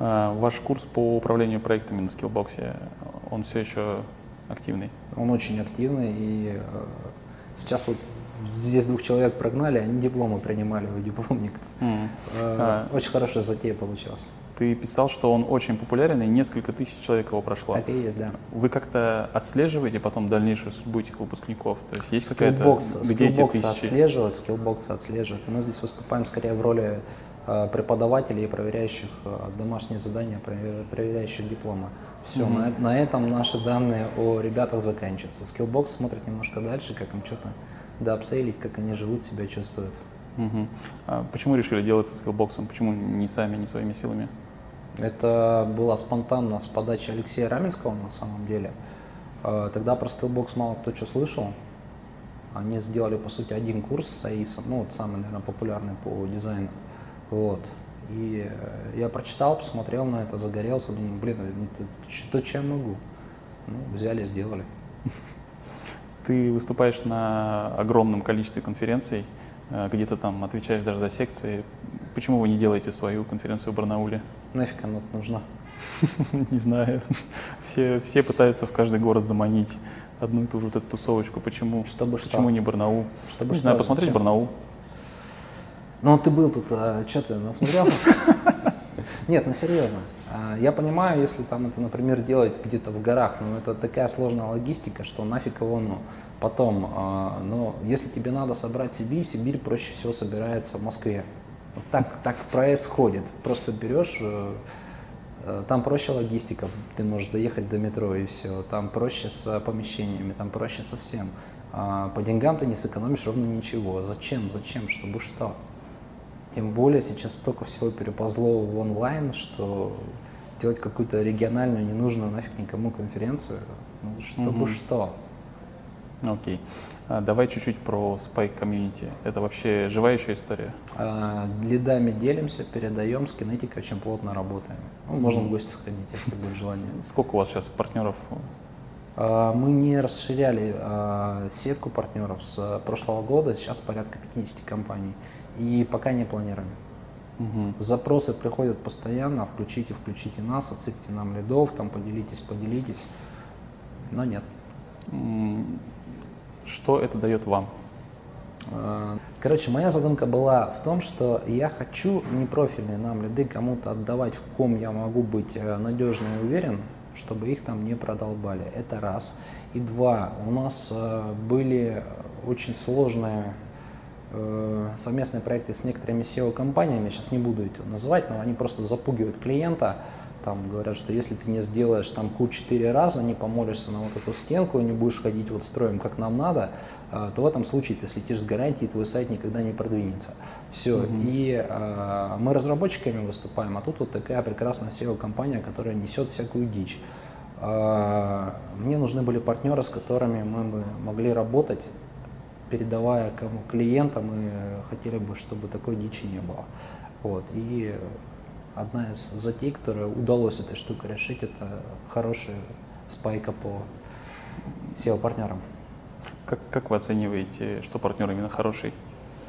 Speaker 1: А, ваш курс по управлению проектами на Skillbox, он все еще активный?
Speaker 2: Он очень активный и э, Сейчас вот здесь двух человек прогнали, они дипломы принимали у дипломник. Mm. А, очень хорошая затея получилась.
Speaker 1: Ты писал, что он очень популярен, и несколько тысяч человек его прошло.
Speaker 2: Так и есть, да.
Speaker 1: Вы как-то отслеживаете потом дальнейшую судьбу этих выпускников? То есть есть
Speaker 2: какая-то, где эти тысячи? отслеживают, скиллбоксы отслеживают. Мы здесь выступаем скорее в роли э, преподавателей, проверяющих э, домашние задания, проверяющих дипломы. Все, mm-hmm. на, на этом наши данные о ребятах заканчиваются. Skillbox смотрит немножко дальше, как им что-то доапсейлить, как они живут, себя чувствуют.
Speaker 1: Угу. А почему решили делать со скиллбоксом? Почему не сами, не своими силами?
Speaker 2: Это было спонтанно с подачи Алексея Раменского на самом деле. А, тогда про Skillbox мало кто что слышал. Они сделали, по сути, один курс с АИСом, ну, вот самый, наверное, популярный по дизайну. Вот. И э, я прочитал, посмотрел на это, загорелся, думаю, блин, это то, чем могу. Ну, взяли, сделали.
Speaker 1: Ты выступаешь на огромном количестве конференций, э, где-то там отвечаешь даже за секции. Почему вы не делаете свою конференцию в Барнауле?
Speaker 2: Нафиг она нужна?
Speaker 1: Не знаю. Все, все пытаются в каждый город заманить одну и ту же вот эту тусовочку. Почему?
Speaker 2: Чтобы
Speaker 1: Почему
Speaker 2: что?
Speaker 1: не Барнаул?
Speaker 2: Чтобы
Speaker 1: не
Speaker 2: что?
Speaker 1: знаю, посмотреть? Барнаул.
Speaker 2: Ну, ты был тут, а, что ты насмотрел? Нет, ну серьезно. А, я понимаю, если там это, например, делать где-то в горах, но это такая сложная логистика, что нафиг его, ну, потом, а, но если тебе надо собрать Сибирь, Сибирь проще всего собирается в Москве. Вот так, так происходит. Просто берешь, э, э, там проще логистика, ты можешь доехать до метро и все, там проще с помещениями, там проще со всем. По деньгам ты не сэкономишь ровно ничего. Зачем? Зачем? Чтобы что? Тем более сейчас столько всего переползло в онлайн, что делать какую-то региональную, ненужную нафиг никому конференцию, ну, чтобы угу. что.
Speaker 1: Окей. А давай чуть-чуть про Spike Community. Это вообще живая еще история?
Speaker 2: А, лидами делимся, передаем, с кинетикой очень плотно работаем. Ну, можно в гости сходить, если будет желание.
Speaker 1: Сколько у вас сейчас партнеров?
Speaker 2: А, мы не расширяли а, сетку партнеров с прошлого года, сейчас порядка 50 компаний и пока не планируем. Угу. Запросы приходят постоянно, включите, включите нас, отсыпьте нам лидов, там поделитесь, поделитесь, но нет.
Speaker 1: Что это дает вам?
Speaker 2: А, короче, моя задумка была в том, что я хочу непрофильные нам лиды кому-то отдавать, в ком я могу быть э, надежно и уверен, чтобы их там не продолбали. Это раз. И два, у нас э, были очень сложные совместные проекты с некоторыми SEO-компаниями, сейчас не буду это называть, но они просто запугивают клиента, там говорят, что если ты не сделаешь там Q4 раза, не помолишься на вот эту стенку и не будешь ходить вот строем, как нам надо, а, то в этом случае ты слетишь с гарантией, твой сайт никогда не продвинется. Все. Угу. И э, мы разработчиками выступаем, а тут вот такая прекрасная SEO-компания, которая несет всякую дичь. Э, мне нужны были партнеры, с которыми мы бы могли работать, передавая кому клиентам, и хотели бы, чтобы такой дичи не было. Вот. И одна из затей, которая удалось этой штукой решить, это хорошая спайка по SEO-партнерам.
Speaker 1: Как, как вы оцениваете, что партнер именно хороший?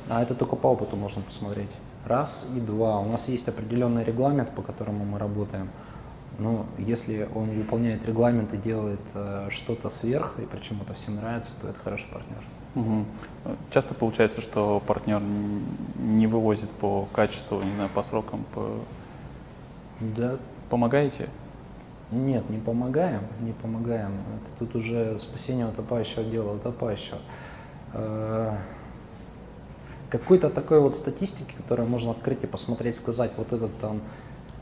Speaker 2: А это только по опыту можно посмотреть. Раз и два. У нас есть определенный регламент, по которому мы работаем. Но если он выполняет регламент и делает э, что-то сверх, и причем это всем нравится, то это хороший партнер.
Speaker 1: Угу. Часто получается, что партнер не вывозит по качеству, не знаю, по срокам, по
Speaker 2: да.
Speaker 1: Помогаете?
Speaker 2: Нет, не помогаем, не помогаем. Это тут уже спасение утопающего дело утопающего. Э, какой-то такой вот статистики, которую можно открыть и посмотреть, сказать, вот этот там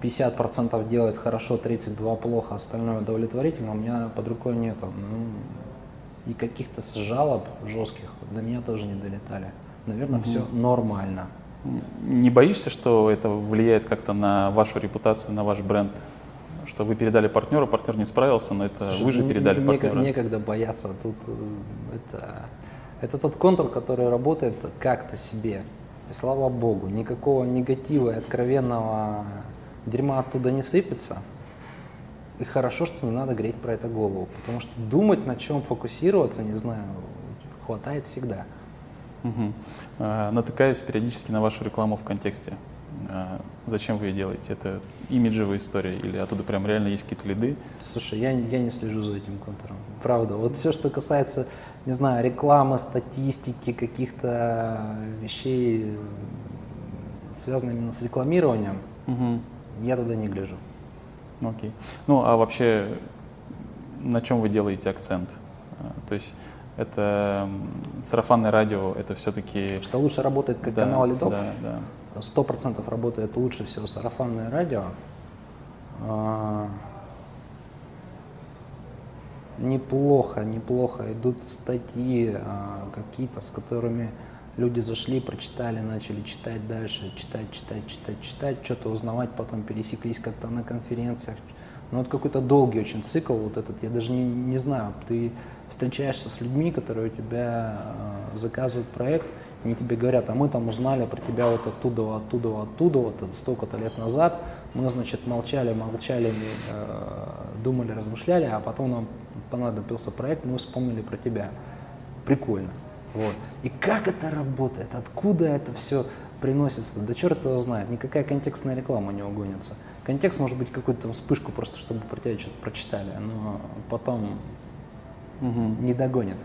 Speaker 2: 50% делает хорошо, 32% плохо, остальное удовлетворительно, у меня под рукой нету. Ну, и каких-то жалоб жестких до меня тоже не долетали. Наверное, угу. все нормально.
Speaker 1: Не боишься, что это влияет как-то на вашу репутацию, на ваш бренд? Что вы передали партнеру, партнер не справился, но это Слушай, вы же передали
Speaker 2: не,
Speaker 1: партнеру.
Speaker 2: Некогда бояться. Тут э, это, это тот контур, который работает как-то себе. И слава богу, никакого негатива и откровенного дерьма оттуда не сыпется. И хорошо, что не надо греть про это голову, потому что думать, на чем фокусироваться, не знаю, хватает всегда.
Speaker 1: Угу. Натыкаюсь периодически на вашу рекламу в контексте. А, зачем вы ее делаете? Это имиджевая история или оттуда прям реально есть какие-то лиды?
Speaker 2: Слушай, я, я не слежу за этим контуром. Правда. Вот все, что касается, не знаю, рекламы, статистики, каких-то вещей, связанных именно с рекламированием, угу. я туда не гляжу.
Speaker 1: Окей. Ну, а вообще, на чем вы делаете акцент? А, то есть это сарафанное радио, это все-таки...
Speaker 2: Что лучше работает как да, канал лидов?
Speaker 1: Да, да.
Speaker 2: Сто процентов работает лучше всего сарафанное радио. А, неплохо, неплохо идут статьи а, какие-то, с которыми люди зашли, прочитали, начали читать дальше, читать, читать, читать, читать, что-то узнавать, потом пересеклись как-то на конференциях. Ну, вот какой-то долгий очень цикл вот этот, я даже не, не знаю, ты встречаешься с людьми, которые у тебя э, заказывают проект, они тебе говорят, а мы там узнали про тебя вот оттуда, оттуда, оттуда, вот столько-то лет назад, мы, значит, молчали, молчали, э, думали, размышляли, а потом нам понадобился проект, мы вспомнили про тебя. Прикольно. Вот. И как это работает? Откуда это все приносится? Да черт его знает. Никакая контекстная реклама не угонится. Контекст может быть какую-то вспышку просто, чтобы про тебя что-то прочитали, но потом угу. не догонит.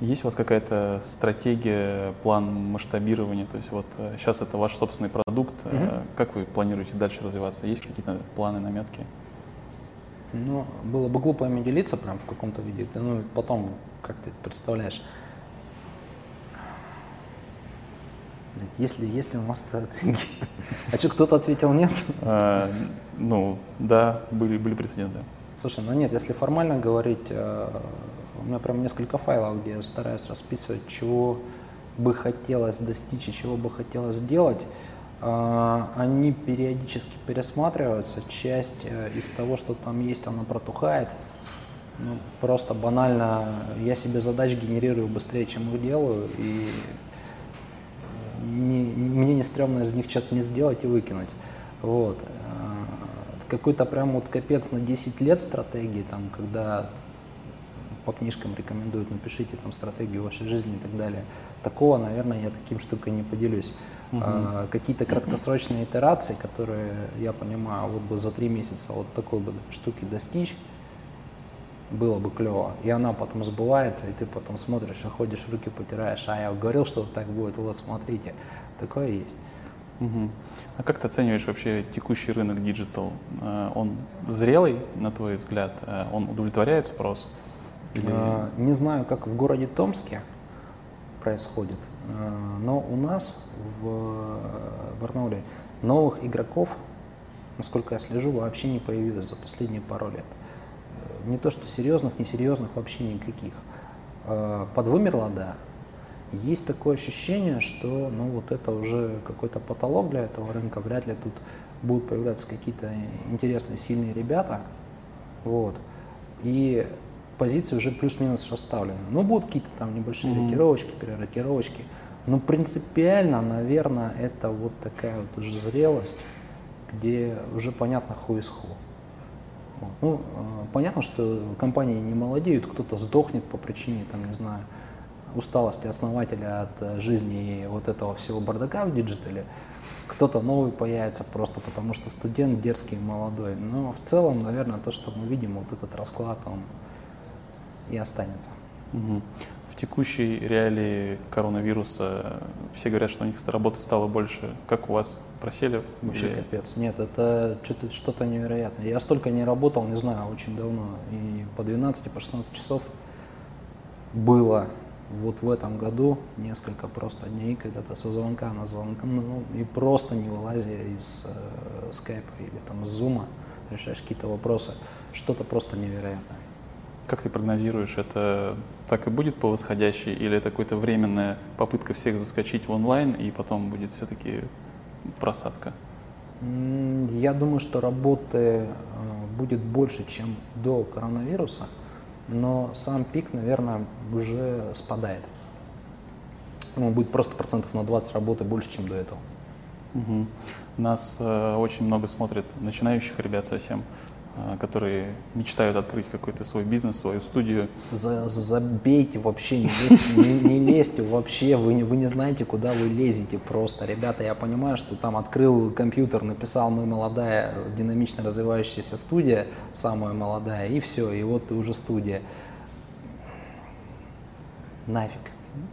Speaker 1: Есть у вас какая-то стратегия, план масштабирования? То есть вот сейчас э, это ваш собственный продукт. Угу. Как вы планируете дальше развиваться? Есть какие-то планы, наметки?
Speaker 2: Ну, было бы глупо ими делиться прям в каком-то виде. Ну, потом, как ты это представляешь, если, если у нас стратегия. А что, кто-то ответил нет?
Speaker 1: А, ну, да, были, были прецеденты.
Speaker 2: Слушай, ну нет, если формально говорить, э, у меня прям несколько файлов, где я стараюсь расписывать, чего бы хотелось достичь и чего бы хотелось сделать. Э, они периодически пересматриваются. Часть э, из того, что там есть, она протухает. Ну, просто банально я себе задач генерирую быстрее, чем их делаю, и не, мне не стрёмно из них что-то не сделать и выкинуть. Вот какой-то прям вот капец на 10 лет стратегии, там, когда по книжкам рекомендуют, напишите там стратегию вашей жизни и так далее. Такого, наверное, я таким штукой не поделюсь. Угу. А, какие-то краткосрочные итерации, которые я понимаю, вот бы за три месяца вот такой бы штуки достичь, было бы клево. И она потом сбывается, и ты потом смотришь, ходишь, руки потираешь, а я говорил, что так будет, вот смотрите, такое есть.
Speaker 1: Угу. А как ты оцениваешь вообще текущий рынок digital? Э, он зрелый, на твой взгляд? Э, он удовлетворяет спрос?
Speaker 2: Или... А, не знаю, как в городе Томске происходит, но у нас в Барнауле новых игроков, насколько я слежу, вообще не появилось за последние пару лет. Не то, что серьезных, несерьезных вообще никаких. Подвымерла, да, есть такое ощущение, что ну, вот это уже какой-то потолок для этого рынка, вряд ли тут будут появляться какие-то интересные, сильные ребята. Вот. И позиции уже плюс-минус расставлены. Ну, будут какие-то там небольшие mm-hmm. рокировочки, перерокировочки. Но принципиально, наверное, это вот такая вот уже зрелость, где уже понятно ху из ху. Ну, э, понятно, что компании не молодеют, кто-то сдохнет по причине, там, не знаю, усталости основателя от э, жизни и вот этого всего бардака в диджитале, кто-то новый появится просто потому, что студент дерзкий и молодой. Но в целом, наверное, то, что мы видим, вот этот расклад, он и останется.
Speaker 1: Угу. В текущей реалии коронавируса все говорят, что у них работы стало больше. Как у вас? Просели?
Speaker 2: Вообще или... капец. Нет, это что-то, невероятное. Я столько не работал, не знаю, очень давно. И по 12, по 16 часов было вот в этом году несколько просто дней, когда то со звонка на звонок, ну, и просто не вылазя из э, скайпа или там зума, решаешь какие-то вопросы, что-то просто невероятное.
Speaker 1: Как ты прогнозируешь, это так и будет по восходящей, или это какая-то временная попытка всех заскочить в онлайн, и потом будет все-таки просадка?
Speaker 2: Я думаю, что работы э, будет больше, чем до коронавируса но сам пик, наверное, уже спадает. Он будет просто процентов на 20 работы больше, чем до этого.
Speaker 1: Угу. Нас э, очень много смотрят начинающих ребят совсем. А, которые мечтают открыть какой-то свой бизнес, свою студию.
Speaker 2: За, забейте вообще, не лезьте, не, не лезьте вообще, вы не, вы не знаете, куда вы лезете просто. Ребята, я понимаю, что там открыл компьютер, написал «Мы молодая, динамично развивающаяся студия, самая молодая», и все, и вот ты уже студия. Нафиг.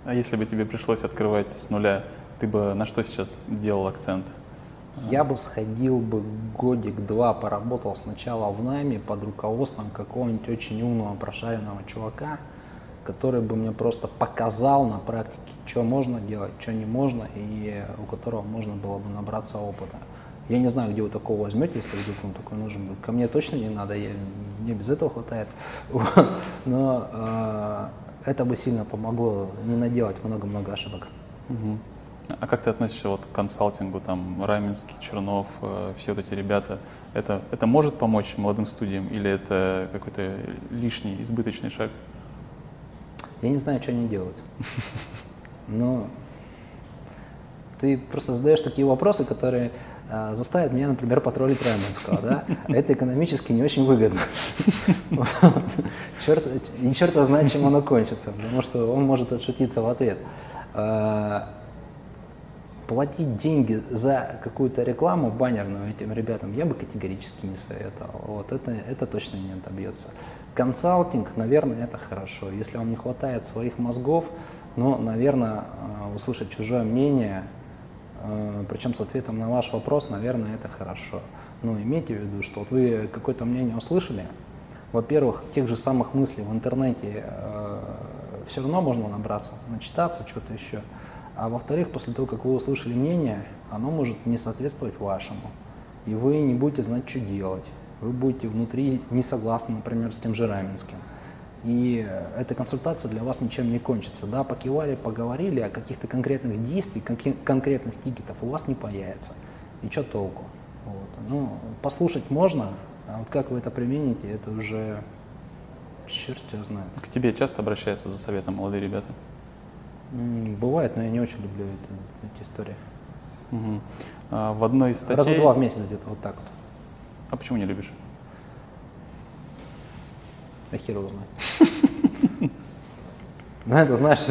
Speaker 1: А если бы тебе пришлось открывать с нуля, ты бы на что сейчас делал акцент?
Speaker 2: Я бы сходил бы годик-два, поработал сначала в найме под руководством какого-нибудь очень умного, прошаренного чувака, который бы мне просто показал на практике, что можно делать, что не можно, и у которого можно было бы набраться опыта. Я не знаю, где вы такого возьмете, если вдруг он такой нужен будет. Ко мне точно не надо, я, мне без этого хватает. Но э, это бы сильно помогло не наделать много-много ошибок.
Speaker 1: Угу. А как ты относишься вот к консалтингу, там, Раменский, Чернов, э, все вот эти ребята? Это, это может помочь молодым студиям или это какой-то лишний, избыточный шаг?
Speaker 2: Я не знаю, что они делают. Но ты просто задаешь такие вопросы, которые э, заставят меня, например, потроллить Раменского, да? Это экономически не очень выгодно. Черт, и черт знает, чем оно кончится, потому что он может отшутиться в ответ. Платить деньги за какую-то рекламу баннерную этим ребятам я бы категорически не советовал. Вот это, это точно не отобьется. Консалтинг, наверное, это хорошо. Если вам не хватает своих мозгов, ну, наверное, э, услышать чужое мнение, э, причем с ответом на ваш вопрос, наверное, это хорошо. Но имейте в виду, что вот вы какое-то мнение услышали, во-первых, тех же самых мыслей в интернете э, все равно можно набраться, начитаться, что-то еще. А во-вторых, после того, как вы услышали мнение, оно может не соответствовать вашему. И вы не будете знать, что делать. Вы будете внутри не согласны, например, с тем же Раменским. И эта консультация для вас ничем не кончится. Да, покивали, поговорили, а каких-то конкретных действий, конкретных тикетов у вас не появится. И что толку? Вот. Ну, послушать можно, а вот как вы это примените, это уже черт его знает.
Speaker 1: К тебе часто обращаются за советом молодые ребята?
Speaker 2: Бывает, но я не очень люблю это, эти истории.
Speaker 1: Угу. А, в одной из статей...
Speaker 2: Раза два в месяц где-то, вот так вот.
Speaker 1: А почему не любишь?
Speaker 2: А хер его знает. Ну, это, знаешь,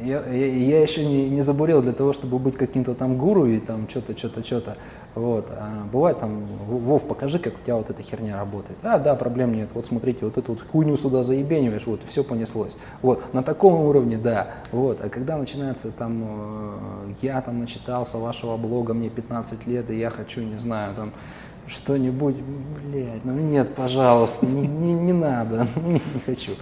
Speaker 2: я, я, я еще не, не забурил для того, чтобы быть каким-то там гуру и там что-то, что-то, что-то. Вот. А бывает там, Вов, покажи, как у тебя вот эта херня работает. А, да, проблем нет. Вот смотрите, вот эту вот хуйню сюда заебениваешь, вот, все понеслось. Вот, на таком уровне, да. Вот. А когда начинается там, э, я там начитался вашего блога, мне 15 лет, и я хочу, не знаю, там, что-нибудь, блядь, ну нет, пожалуйста, не, не, не надо, не, не хочу.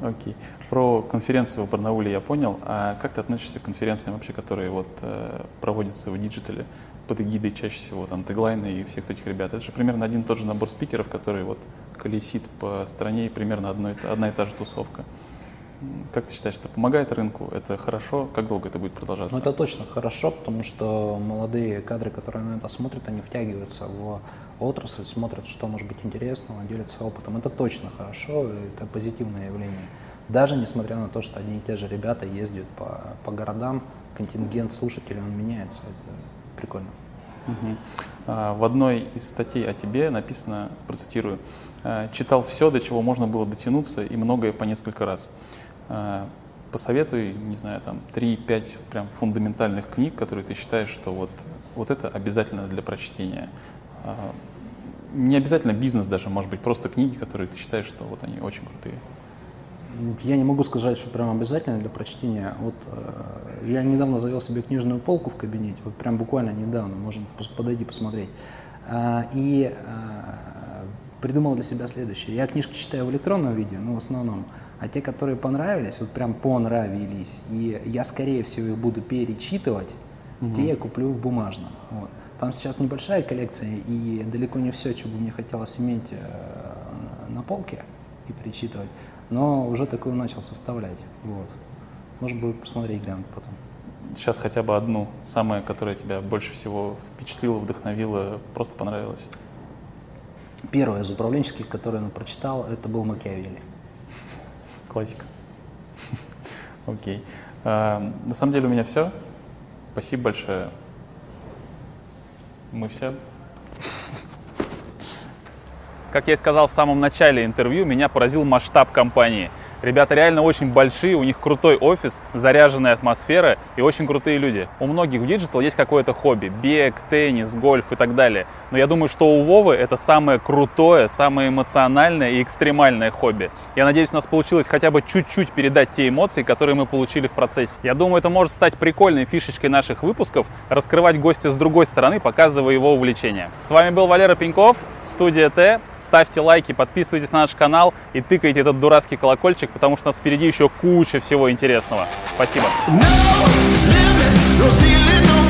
Speaker 1: Окей. Про конференцию в Барнауле я понял. А как ты относишься к конференциям вообще, которые вот э, проводятся в диджитале под эгидой чаще всего там Tagline а и всех этих ребят? Это же примерно один и тот же набор спикеров, который вот колесит по стране и примерно одно, одна и та же тусовка. Как ты считаешь, это помогает рынку? Это хорошо? Как долго это будет продолжаться?
Speaker 2: Ну, это точно хорошо, потому что молодые кадры, которые на это смотрят, они втягиваются в отрасль, смотрят, что может быть интересного, делятся опытом. Это точно хорошо, это позитивное явление. Даже несмотря на то, что одни и те же ребята ездят по, по городам, контингент слушателей он меняется. Это прикольно.
Speaker 1: Угу. В одной из статей о тебе написано, процитирую, «А, «Читал все, до чего можно было дотянуться, и многое по несколько раз». А, посоветуй, не знаю, там 3-5 прям фундаментальных книг, которые ты считаешь, что вот, вот это обязательно для прочтения. Не обязательно бизнес даже, может быть, просто книги, которые ты считаешь, что вот они очень крутые.
Speaker 2: Я не могу сказать, что прям обязательно для прочтения. Вот э, я недавно завел себе книжную полку в кабинете, вот прям буквально недавно, можно подойти посмотреть. Э, и э, придумал для себя следующее. Я книжки читаю в электронном виде, но в основном. А те, которые понравились, вот прям понравились, и я, скорее всего, их буду перечитывать, угу. те я куплю в бумажном. Вот. Там сейчас небольшая коллекция, и далеко не все, что бы мне хотелось иметь э, на полке и перечитывать но уже такую начал составлять. Вот. Можно будет посмотреть, глянуть потом.
Speaker 1: Сейчас хотя бы одну, самая, которая тебя больше всего впечатлила, вдохновила, просто понравилась.
Speaker 2: Первое из управленческих, которое я прочитал, это был Макиавелли.
Speaker 1: Классика. Окей. А, на самом деле у меня все. Спасибо большое. Мы все. Как я и сказал в самом начале интервью, меня поразил масштаб компании – Ребята реально очень большие, у них крутой офис, заряженная атмосфера и очень крутые люди. У многих в digital есть какое-то хобби, бег, теннис, гольф и так далее. Но я думаю, что у Вовы это самое крутое, самое эмоциональное и экстремальное хобби. Я надеюсь, у нас получилось хотя бы чуть-чуть передать те эмоции, которые мы получили в процессе. Я думаю, это может стать прикольной фишечкой наших выпусков, раскрывать гостя с другой стороны, показывая его увлечения. С вами был Валера Пеньков, студия Т. Ставьте лайки, подписывайтесь на наш канал и тыкайте этот дурацкий колокольчик, потому что у нас впереди еще куча всего интересного. Спасибо. No